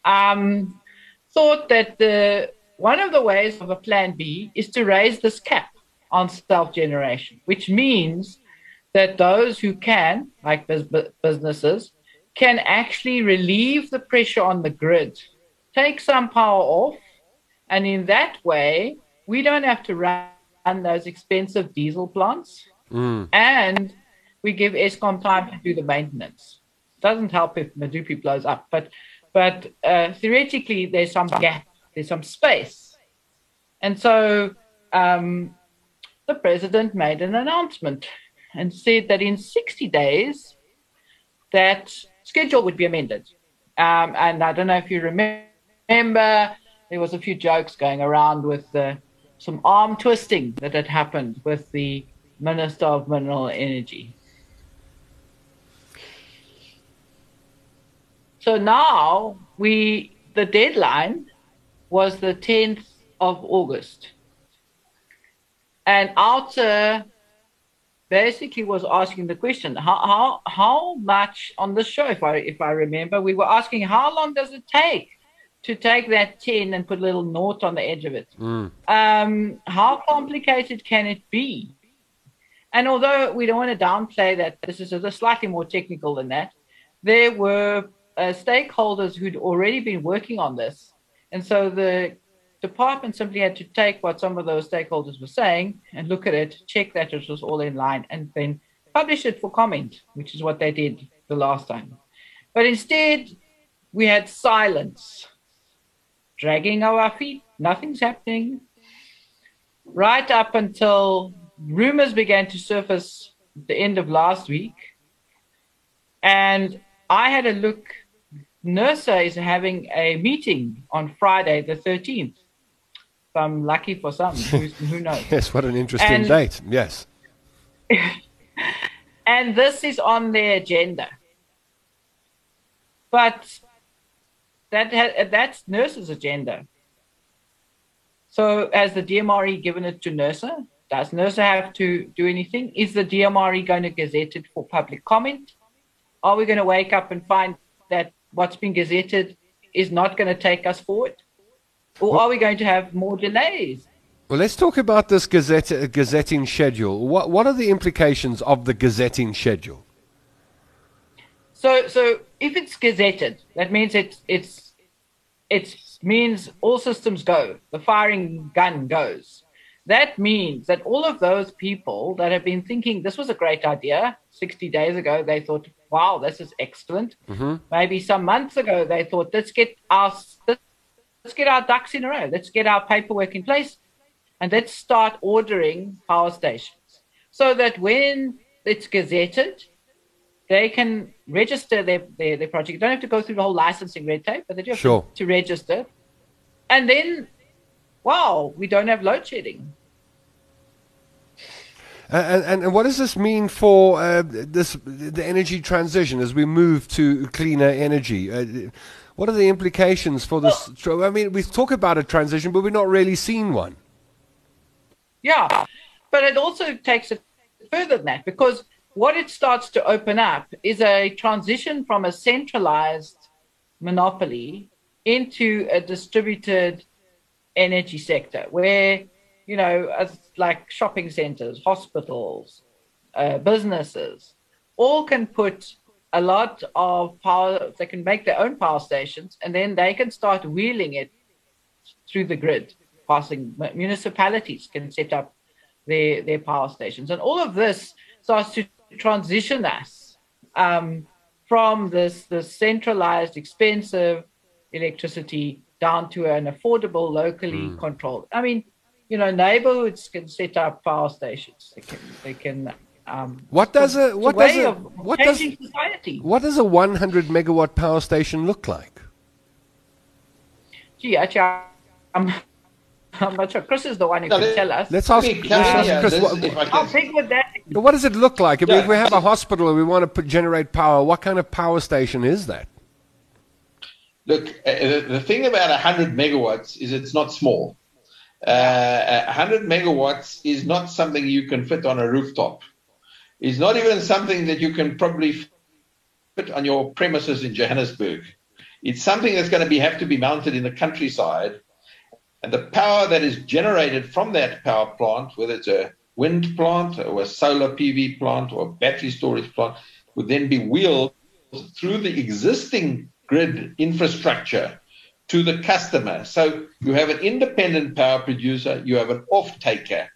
um, thought that the one of the ways of a plan B is to raise this cap on self generation, which means that those who can, like businesses, can actually relieve the pressure on the grid, take some power off, and in that way, we don't have to run those expensive diesel plants Mm. And we give Eskom time to do the maintenance. Doesn't help if Medupi blows up, but but uh, theoretically there's some gap, there's some space, and so um, the president made an announcement and said that in 60 days that schedule would be amended. Um, and I don't know if you remember, there was a few jokes going around with uh, some arm twisting that had happened with the Minister of Mineral Energy. So now we the deadline was the 10th of August. And OUTA basically was asking the question, how, how, how much on the show, if I, if I remember, we were asking how long does it take to take that 10 and put a little note on the edge of it? Mm. Um, how complicated can it be? And although we don't want to downplay that this is a slightly more technical than that, there were uh, stakeholders who'd already been working on this. And so the department simply had to take what some of those stakeholders were saying and look at it, check that it was all in line, and then publish it for comment, which is what they did the last time. But instead, we had silence, dragging our feet, nothing's happening, right up until rumors began to surface the end of last week. And I had a look. NERSA is having a meeting on Friday, the 13th. I'm lucky for some, who knows? *laughs* yes, what an interesting and, date. Yes. *laughs* and this is on their agenda. But that ha- that's NERSA's agenda. So has the DMRE given it to NERSA? Does NERSA have to do anything? Is the DMRE going to gazette it for public comment? Are we going to wake up and find that what's been gazetted is not going to take us forward? Or are we going to have more delays? Well, let's talk about this gazette, gazetting schedule. What, what are the implications of the gazetting schedule? So, so if it's gazetted, that means it's it's it means all systems go. The firing gun goes. That means that all of those people that have been thinking this was a great idea 60 days ago, they thought, wow, this is excellent. Mm-hmm. Maybe some months ago, they thought, let's get our let's get our ducks in a row. Let's get our paperwork in place and let's start ordering power stations so that when it's gazetted, they can register their, their, their project. You don't have to go through the whole licensing red tape, but they do have sure. to, register. And then, wow, we don't have load shedding. And, and, and, what does this mean for uh, this the energy transition as we move to cleaner energy? Uh, what are the implications for this? Well, I mean, we talk about a transition, but we're not really seeing one. Yeah, but it also takes it further than that because what it starts to open up is a transition from a centralized monopoly into a distributed energy sector where, you know, like shopping centers, hospitals, uh, businesses, all can put a lot of power, they can make their own power stations and then they can start wheeling it through the grid passing municipalities can set up their their power stations, and all of this starts to transition us um, from this this centralized, expensive electricity down to an affordable, locally mm. controlled. I mean, you know, neighborhoods can set up power stations. They can they can. Um, what does a what does a what does society. what does a 100 megawatt power station look like? Gee, actually, I'm *laughs* I'm not sure. Chris is the one who no, can tell us. Let's ask, let's ask Chris. What, how big would that? What does it look like? I mean, yeah. if we have a hospital and we want to put, generate power, what kind of power station is that? Look, uh, the, the thing about 100 megawatts is it's not small. Uh, 100 megawatts is not something you can fit on a rooftop. It's not even something that you can probably fit on your premises in Johannesburg. It's something that's going to be have to be mounted in the countryside and the power that is generated from that power plant, whether it's a wind plant or a solar PV plant or a battery storage plant, would then be wheeled through the existing grid infrastructure to the customer. So you have an independent power producer, you have an off taker,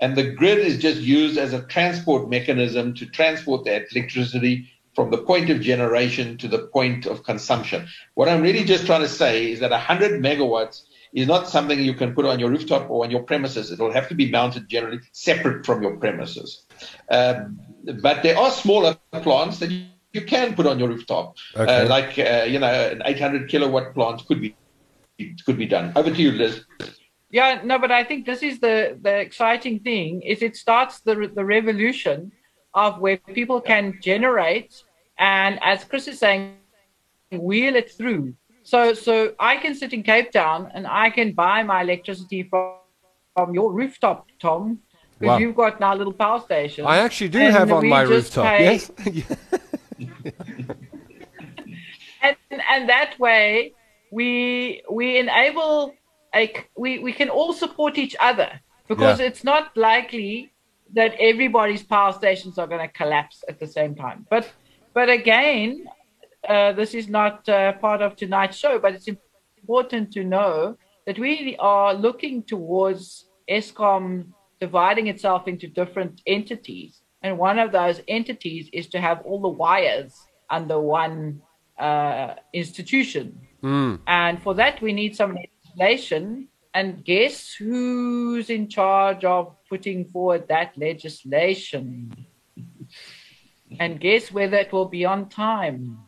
and the grid is just used as a transport mechanism to transport that electricity from the point of generation to the point of consumption. What I'm really just trying to say is that 100 megawatts is not something you can put on your rooftop or on your premises. It'll have to be mounted generally separate from your premises. Um, but there are smaller plants that you, you can put on your rooftop, uh, okay. uh, like uh, you know an 800 kilowatt plant could be could be done. Over to you, Liz. Yeah, no, but I think this is the the exciting thing is it starts the the revolution of where people can generate and, as Chris is saying, wheel it through so, so I can sit in Cape Town and I can buy my electricity from, from your rooftop, Tom, because wow. you've got now a little power station. I actually do have on my rooftop. Pay, yes. *laughs* and and that way we we enable a we we can all support each other because yeah. it's not likely that everybody's power stations are going to collapse at the same time. But but again, uh, this is not uh, part of tonight's show, but it's important to know that we are looking towards Eskom dividing itself into different entities. And one of those entities is to have all the wires under one uh, institution. Mm. And for that, we need some legislation. And guess who's in charge of putting forward that legislation? and guess whether it will be on time?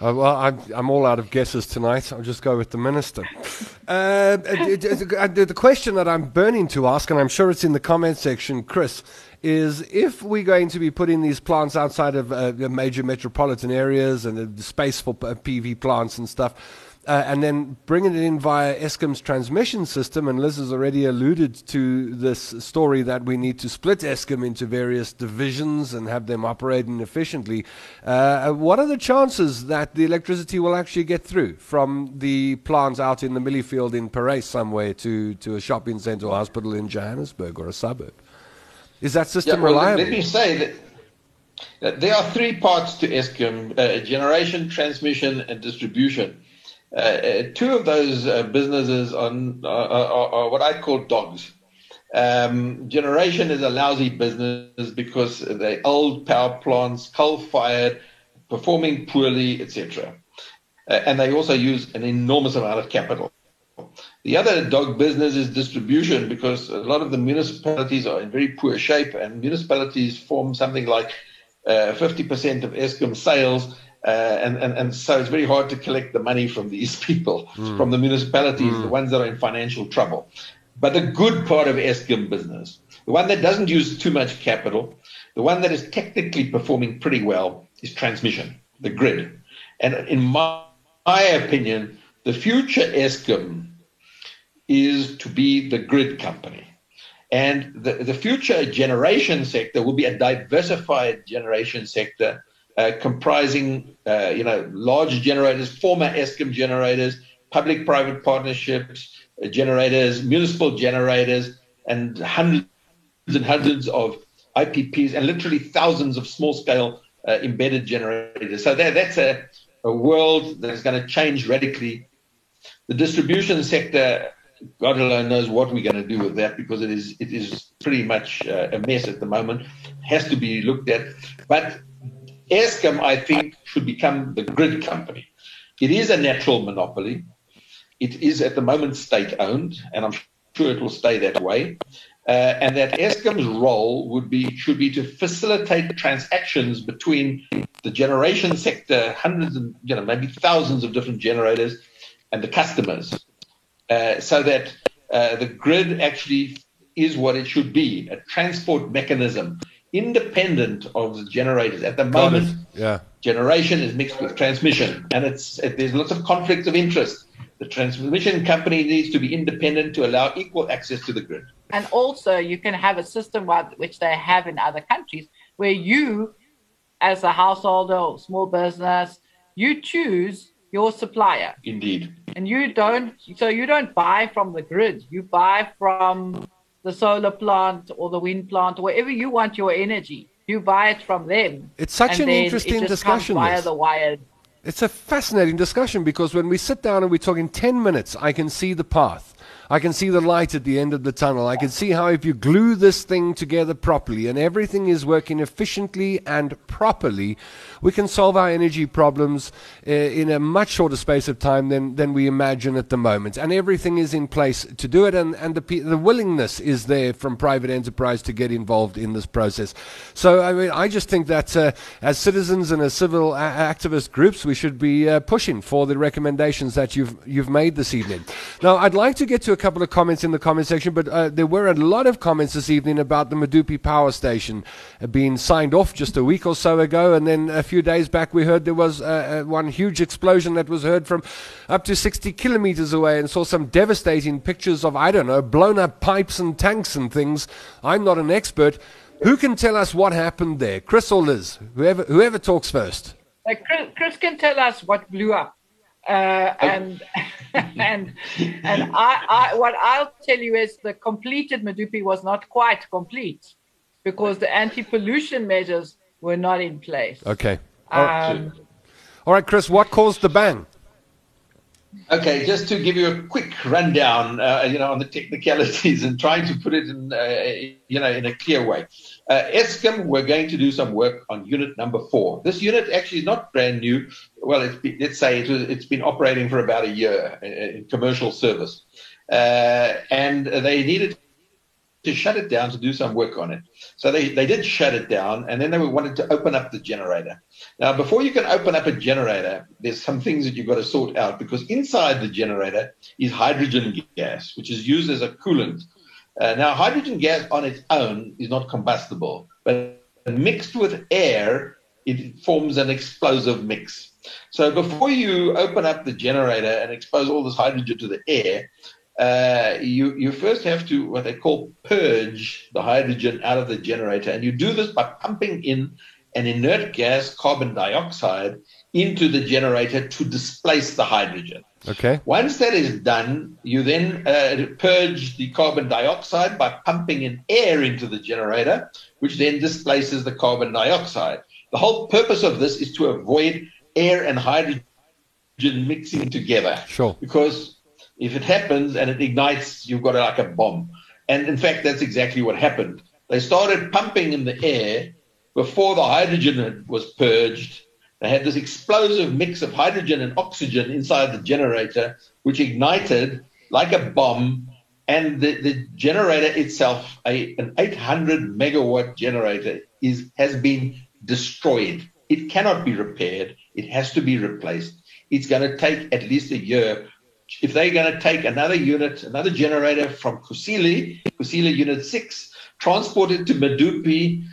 Uh, well, I'm, I'm, all out of guesses tonight. I'll just go with the minister. *laughs* Uh, the question that I'm burning to ask, and I'm sure it's in the comment section, Chris, is if we're going to be putting these plants outside of uh, major metropolitan areas and the space for PV plants and stuff, uh, and then bringing it in via Eskom's transmission system. And Liz has already alluded to this story that we need to split Eskom into various divisions and have them operating efficiently. Uh, what are the chances that the electricity will actually get through from the plants out in the Milliefield in Parys somewhere to, to a shopping centre or hospital in Johannesburg or a suburb? Is that system yeah, well, reliable? Let me say that there are three parts to Eskom uh, generation, transmission, and distribution. Uh, uh, two of those uh, businesses are, are, are, what I call dogs. Um, generation is a lousy business because they're old power plants, coal fired, performing poorly, etc. Uh, and they also use an enormous amount of capital. The other dog business is distribution because a lot of the municipalities are in very poor shape, and municipalities form something like uh, 50% of Eskom sales uh, and, and, and so it's very hard to collect the money from these *laughs* people, mm. from the municipalities, mm. the ones that are in financial trouble. But the good part of Eskom business, the one that doesn't use too much capital, the one that is technically performing pretty well, is transmission, the grid. And in my, my opinion, the future Eskom is to be the grid company. And the, the future generation sector will be a diversified generation sector uh, comprising, uh, you know, large generators, former Eskom generators, public-private partnerships, uh, generators, municipal generators, and hundreds and hundreds of IPPs, and literally thousands of small-scale uh, embedded generators. So that, that's a, a world that is going to change radically. The distribution sector, God alone knows what we're going to do with that because it is it is pretty much uh, a mess at the moment. Has to be looked at, but Eskom, I think, should become the grid company. It is a natural monopoly. It is at the moment state owned, and I'm sure it will stay that way. Uh, and that Eskom's role would be should be to facilitate transactions between the generation sector, hundreds and you know maybe thousands of different generators, and the customers, uh, so that uh, the grid actually is what it should be a transport mechanism independent of the generators. At the moment, yeah. generation is mixed with transmission, and it's it, there's lots of conflicts of interest. The transmission company needs to be independent to allow equal access to the grid. And also, you can have a system which they have in other countries, where you, as a householder or small business, you choose your supplier. Indeed. And you don't, so you don't buy from the grid. You buy from the solar plant or the wind plant, wherever you want your energy. You buy it from them. It's such an interesting it discussion. Via the wired. It's a fascinating discussion because when we sit down and we talk in 10 minutes, I can see the path. I can see the light at the end of the tunnel. I can see how if you glue this thing together properly and everything is working efficiently and properly, we can solve our energy problems uh, in a much shorter space of time than, than we imagine at the moment. And everything is in place to do it, and, and the, the willingness is there from private enterprise to get involved in this process. So, I mean, I just think that uh, as citizens and as civil a- activist groups, we should be uh, pushing for the recommendations that you've, you've made this evening. Now, I'd like to get to a couple of comments in the comment section, but uh, there were a lot of comments this evening about the Medupi power station uh, being signed off just a week or so ago, and then a few days back, we heard there was uh, uh, one huge explosion that was heard from up to 60 kilometers away and saw some devastating pictures of, I don't know, blown up pipes and tanks and things. I'm not an expert. Who can tell us what happened there? Chris or Liz? Whoever, whoever talks first. Uh, Chris, Chris, can tell us what blew up. Uh, and *laughs* and and I, I, what I'll tell you is the completed Medupi was not quite complete because the anti-pollution measures were not in place. Okay. Um, All right, Chris, what caused the bang? Okay, just to give you a quick rundown, uh, you know, on the technicalities *laughs* and trying to put it in, uh, you know, in a clear way. Uh, Eskom, we're going to do some work on unit number four. This unit actually is not brand new. Well, it's been, let's say it was, it's been operating for about a year in, in commercial service, uh, and they needed to shut it down to do some work on it. So they, they did shut it down and then they wanted to open up the generator. Now, before you can open up a generator, there's some things that you've got to sort out because inside the generator is hydrogen gas, which is used as a coolant. Uh, now, hydrogen gas on its own is not combustible, but mixed with air, it forms an explosive mix. So before you open up the generator and expose all this hydrogen to the air, uh, you, you first have to what they call purge the hydrogen out of the generator. And you do this by pumping in an inert gas, carbon dioxide, into the generator to displace the hydrogen. Okay. Once that is done, you then uh, purge the carbon dioxide by pumping in air into the generator, which then displaces the carbon dioxide. The whole purpose of this is to avoid air and hydrogen mixing together. Sure. Because if it happens and it ignites, you've got like a bomb. And in fact, that's exactly what happened. They started pumping in the air before the hydrogen was purged. They had this explosive mix of hydrogen and oxygen inside the generator, which ignited like a bomb. And the, the generator itself, a, an 800 megawatt generator, is has been destroyed. It cannot be repaired. It has to be replaced. It's going to take at least a year. If they're going to take another unit, another generator from Kusile, Kusile Unit 6, transport it to Medupi,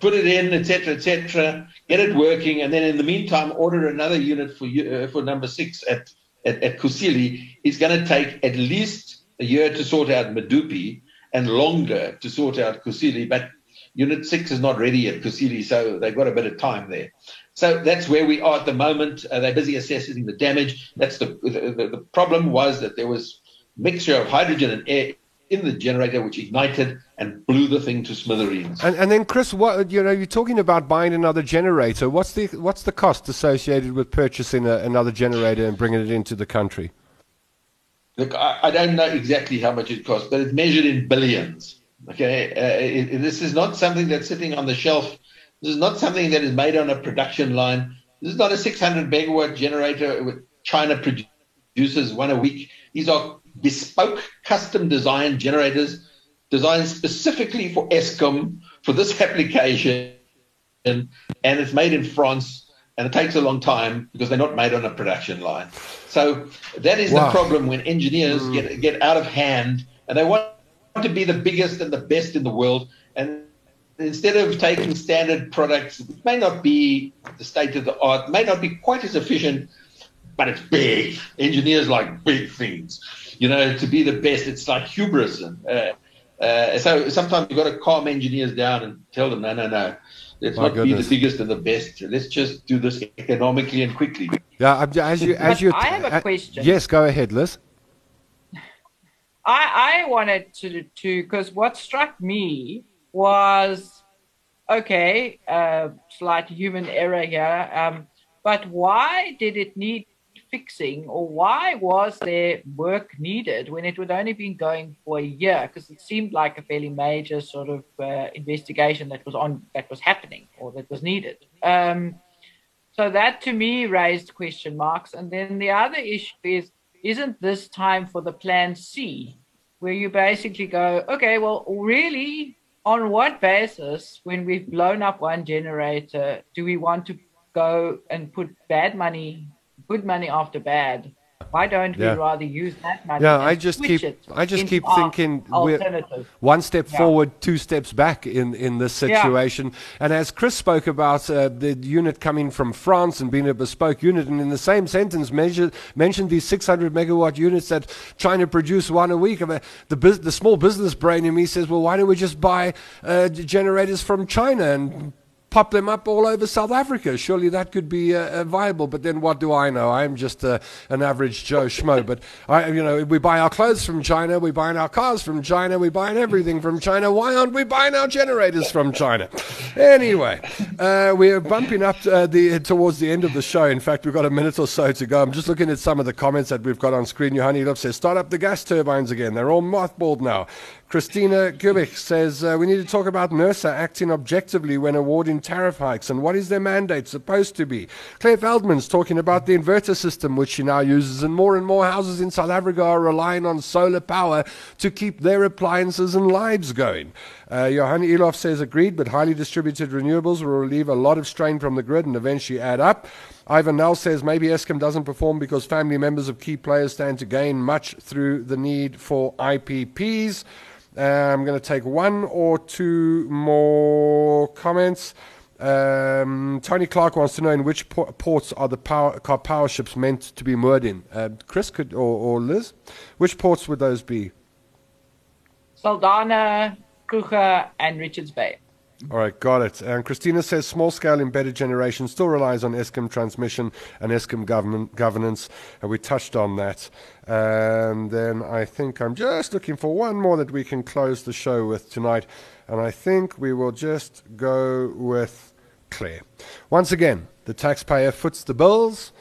put it in, etc., etc., get it working, and then in the meantime, order another unit for uh, for number six at at, at Kusile, it's going to take at least a year to sort out Medupi and longer to sort out Kusile, But Unit 6 is not ready at Kusile, so they've got a bit of time there. So that's where we are at the moment. Uh, they're busy assessing the damage. That's the, the, the problem was that there was mixture of hydrogen and air in the generator, which ignited and blew the thing to smithereens. And, and then, Chris, what you know, you're talking about buying another generator. What's the what's the cost associated with purchasing a, another generator and bringing it into the country? Look, I, I, don't know exactly how much it costs, but it's measured in billions. Okay, uh, it, this is not something that's sitting on the shelf. This is not something that is made on a production line. This is not a 600 megawatt generator with China produces one a week. These are bespoke, custom designed generators designed specifically for Eskom for this *laughs* application, and, and it's made in France, and it takes a long time because they're not made on a production line. So that is wow. the problem when engineers mm. get get out of hand and they want to be the biggest and the best in the world, and instead of taking standard products, it may not be the state of the art, may not be quite as efficient, but it's big. Engineers like big things you know, to be the best. It's like hubris. And, uh, uh, so sometimes you've got to calm engineers down and tell them, no, no, no. Let's My not goodness. be the biggest and the best. Let's just do this economically and quickly. Yeah, as you, as you. I have a uh, question. Yes, go ahead, Liz. *laughs* I I wanted to to because what struck me was okay, uh, slight human error here. Um, but why did it need fixing or why was there work needed when it would only been going for a year? Because it seemed like a fairly major sort of uh, investigation that was on that was happening or that was needed. Um, so that to me raised question marks. And then the other issue is isn't this time for the plan c where you basically go okay well really on what basis when we've blown up one generator do we want to go and put bad money good money after bad. Why don't yeah. we rather use that money? Yeah, I just keep I just keep thinking one step yeah. forward, two steps back in, in this situation. Yeah. And as Chris spoke about uh, the unit coming from France and being a bespoke unit, and in the same sentence measured, mentioned these 600 megawatt units that China produce one a week. the the small business brain in me says, well, why don't we just buy uh, generators from China and pop them up all over South Africa. Surely that could be uh, uh, viable. But then what do I know? I'm just uh, an average Joe Schmo. But I, you know, we buy our clothes from China, we buy our cars from China, we buy everything from China. Why aren't we buying our generators from China? Anyway, uh, we're bumping up uh, the towards the end of the show. In fact, we've got a minute or so to go. I'm just looking at some of the comments that we've got on screen. Johanny Love says, "Start up the gas turbines again. They're all mothballed now." Christina Kubik says uh, we need to talk about NERSA acting objectively when awarding tariff hikes and what is their mandate supposed to be. Claire Feldman's talking about the inverter system which she now uses, and more and more houses in South Africa are relying on solar power to keep their appliances and lives going. Uh, Johann Elof says agreed, but highly distributed renewables will relieve a lot of strain from the grid and eventually add up. Ivan Nell says maybe Eskom doesn't perform because family members of key players stand to gain much through the need for IPPs. Uh, I'm going to take one or two more comments. Um, Tony Clark wants to know in which ports are the power, Karpowerships meant to be moored in. Uh, Chris could or, or Liz, which ports would those be? Saldanha, Kruger, and Richards Bay. All right, got it. And Christina says small scale embedded generation still relies on Eskom transmission and Eskom government governance, and we touched on that. And then I think I'm just looking for one more that we can close the show with tonight, and I think we will just go with Claire. Once again, the taxpayer foots the bills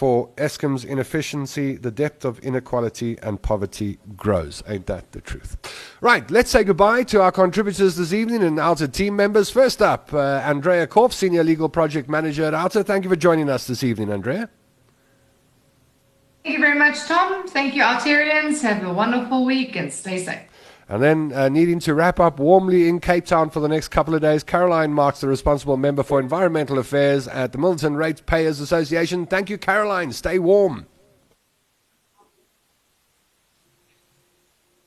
for Eskom's inefficiency, the depth of inequality and poverty grows. Ain't that the truth? Right, let's say goodbye to our contributors this evening and OUTA team members. First up, uh, Andrea Korf, Senior Legal Project Manager at OUTA. Thank you for joining us this evening, Andrea. Thank you very much, Tom. Thank you, Altarians. Have a wonderful week and stay safe. And then, uh, needing to wrap up warmly in Cape Town for the next couple of days, Caroline Marks, the responsible member for environmental affairs at the Milnerton Ratepayers Association. Thank you, Caroline. Stay warm.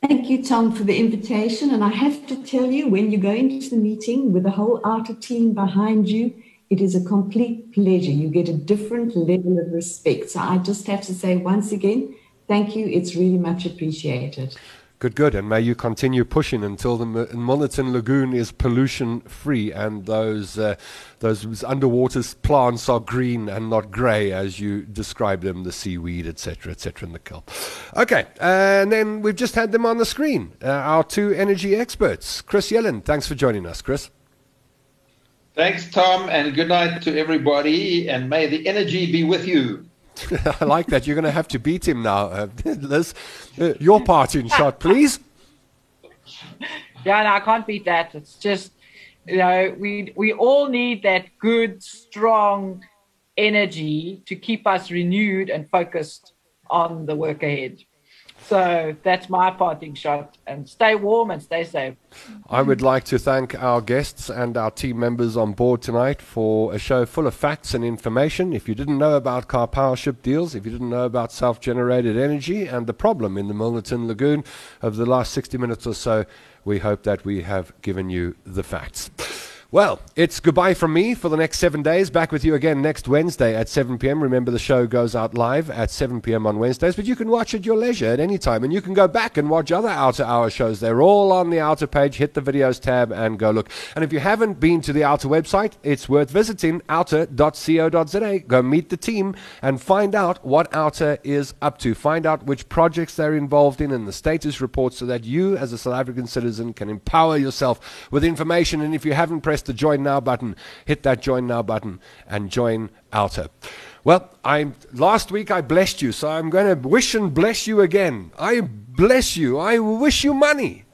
Thank you, Tom, for the invitation. And I have to tell you, when you go into the meeting with the whole OUTA team behind you, it is a complete pleasure. You get a different level of respect. So I just have to say once again, thank you. It's really much appreciated. Good, good. And may you continue pushing until the Milnerton Lagoon is pollution free and those, uh, those underwater plants are green and not grey as you describe them, the seaweed, etc., etc., and the kelp. Okay, and then we've just had them on the screen, uh, our two energy experts. Chris Yelland, thanks for joining us, Chris. Thanks, Tom, and good night to everybody, and may the energy be with you. *laughs* I like that. You're going to have to beat him now, uh, *laughs* Liz. Uh, your part in shot, please. *laughs* Yeah, no, I can't beat that. It's just, you know, we we all need that good, strong energy to keep us renewed and focused on the work ahead. So that's my parting shot. And stay warm and stay safe. I would like to thank our guests and our team members on board tonight for a show full of facts and information. If you didn't know about Karpowership deals, if you didn't know about self generated energy and the problem in the Milnerton Lagoon over the last 60 minutes or so, we hope that we have given you the facts. Well, it's goodbye from me for the next seven days. Back with you again next Wednesday at 7 p.m. Remember, the show goes out live at 7 p.m. on Wednesdays, but you can watch at your leisure at any time. And you can go back and watch other OUTA Hour shows. They're all on the OUTA page. Hit the videos tab and go look. And if you haven't been to the OUTA website, it's worth visiting outa.co.za. Go meet the team and find out what OUTA is up to. Find out which projects they're involved in and the status reports so that you, as a South African citizen, can empower yourself with information. And if you haven't pressed the join now button. Hit that join now button and join OUTA. Well, I last week I blessed you, so I'm going to wish and bless you again. I bless you. I wish you money.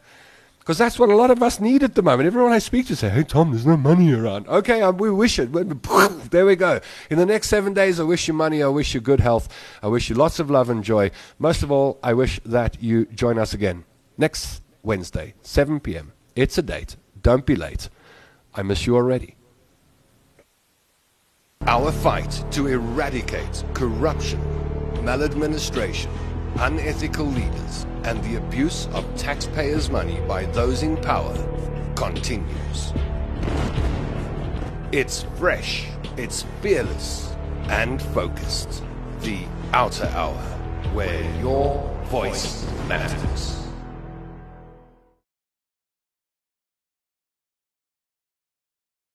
Because that's what a lot of us need at the moment. Everyone I speak to say, hey, Tom, there's no money around. Okay, um, we wish it. There we go. In the next seven days, I wish you money. I wish you good health. I wish you lots of love and joy. Most of all, I wish that you join us again next Wednesday, 7 p.m. It's a date. Don't be late. I miss you already. Our fight to eradicate corruption, maladministration, unethical leaders, and the abuse of taxpayers' money by those in power continues. It's fresh, it's fearless, and focused. The OUTA Hour, where your voice matters.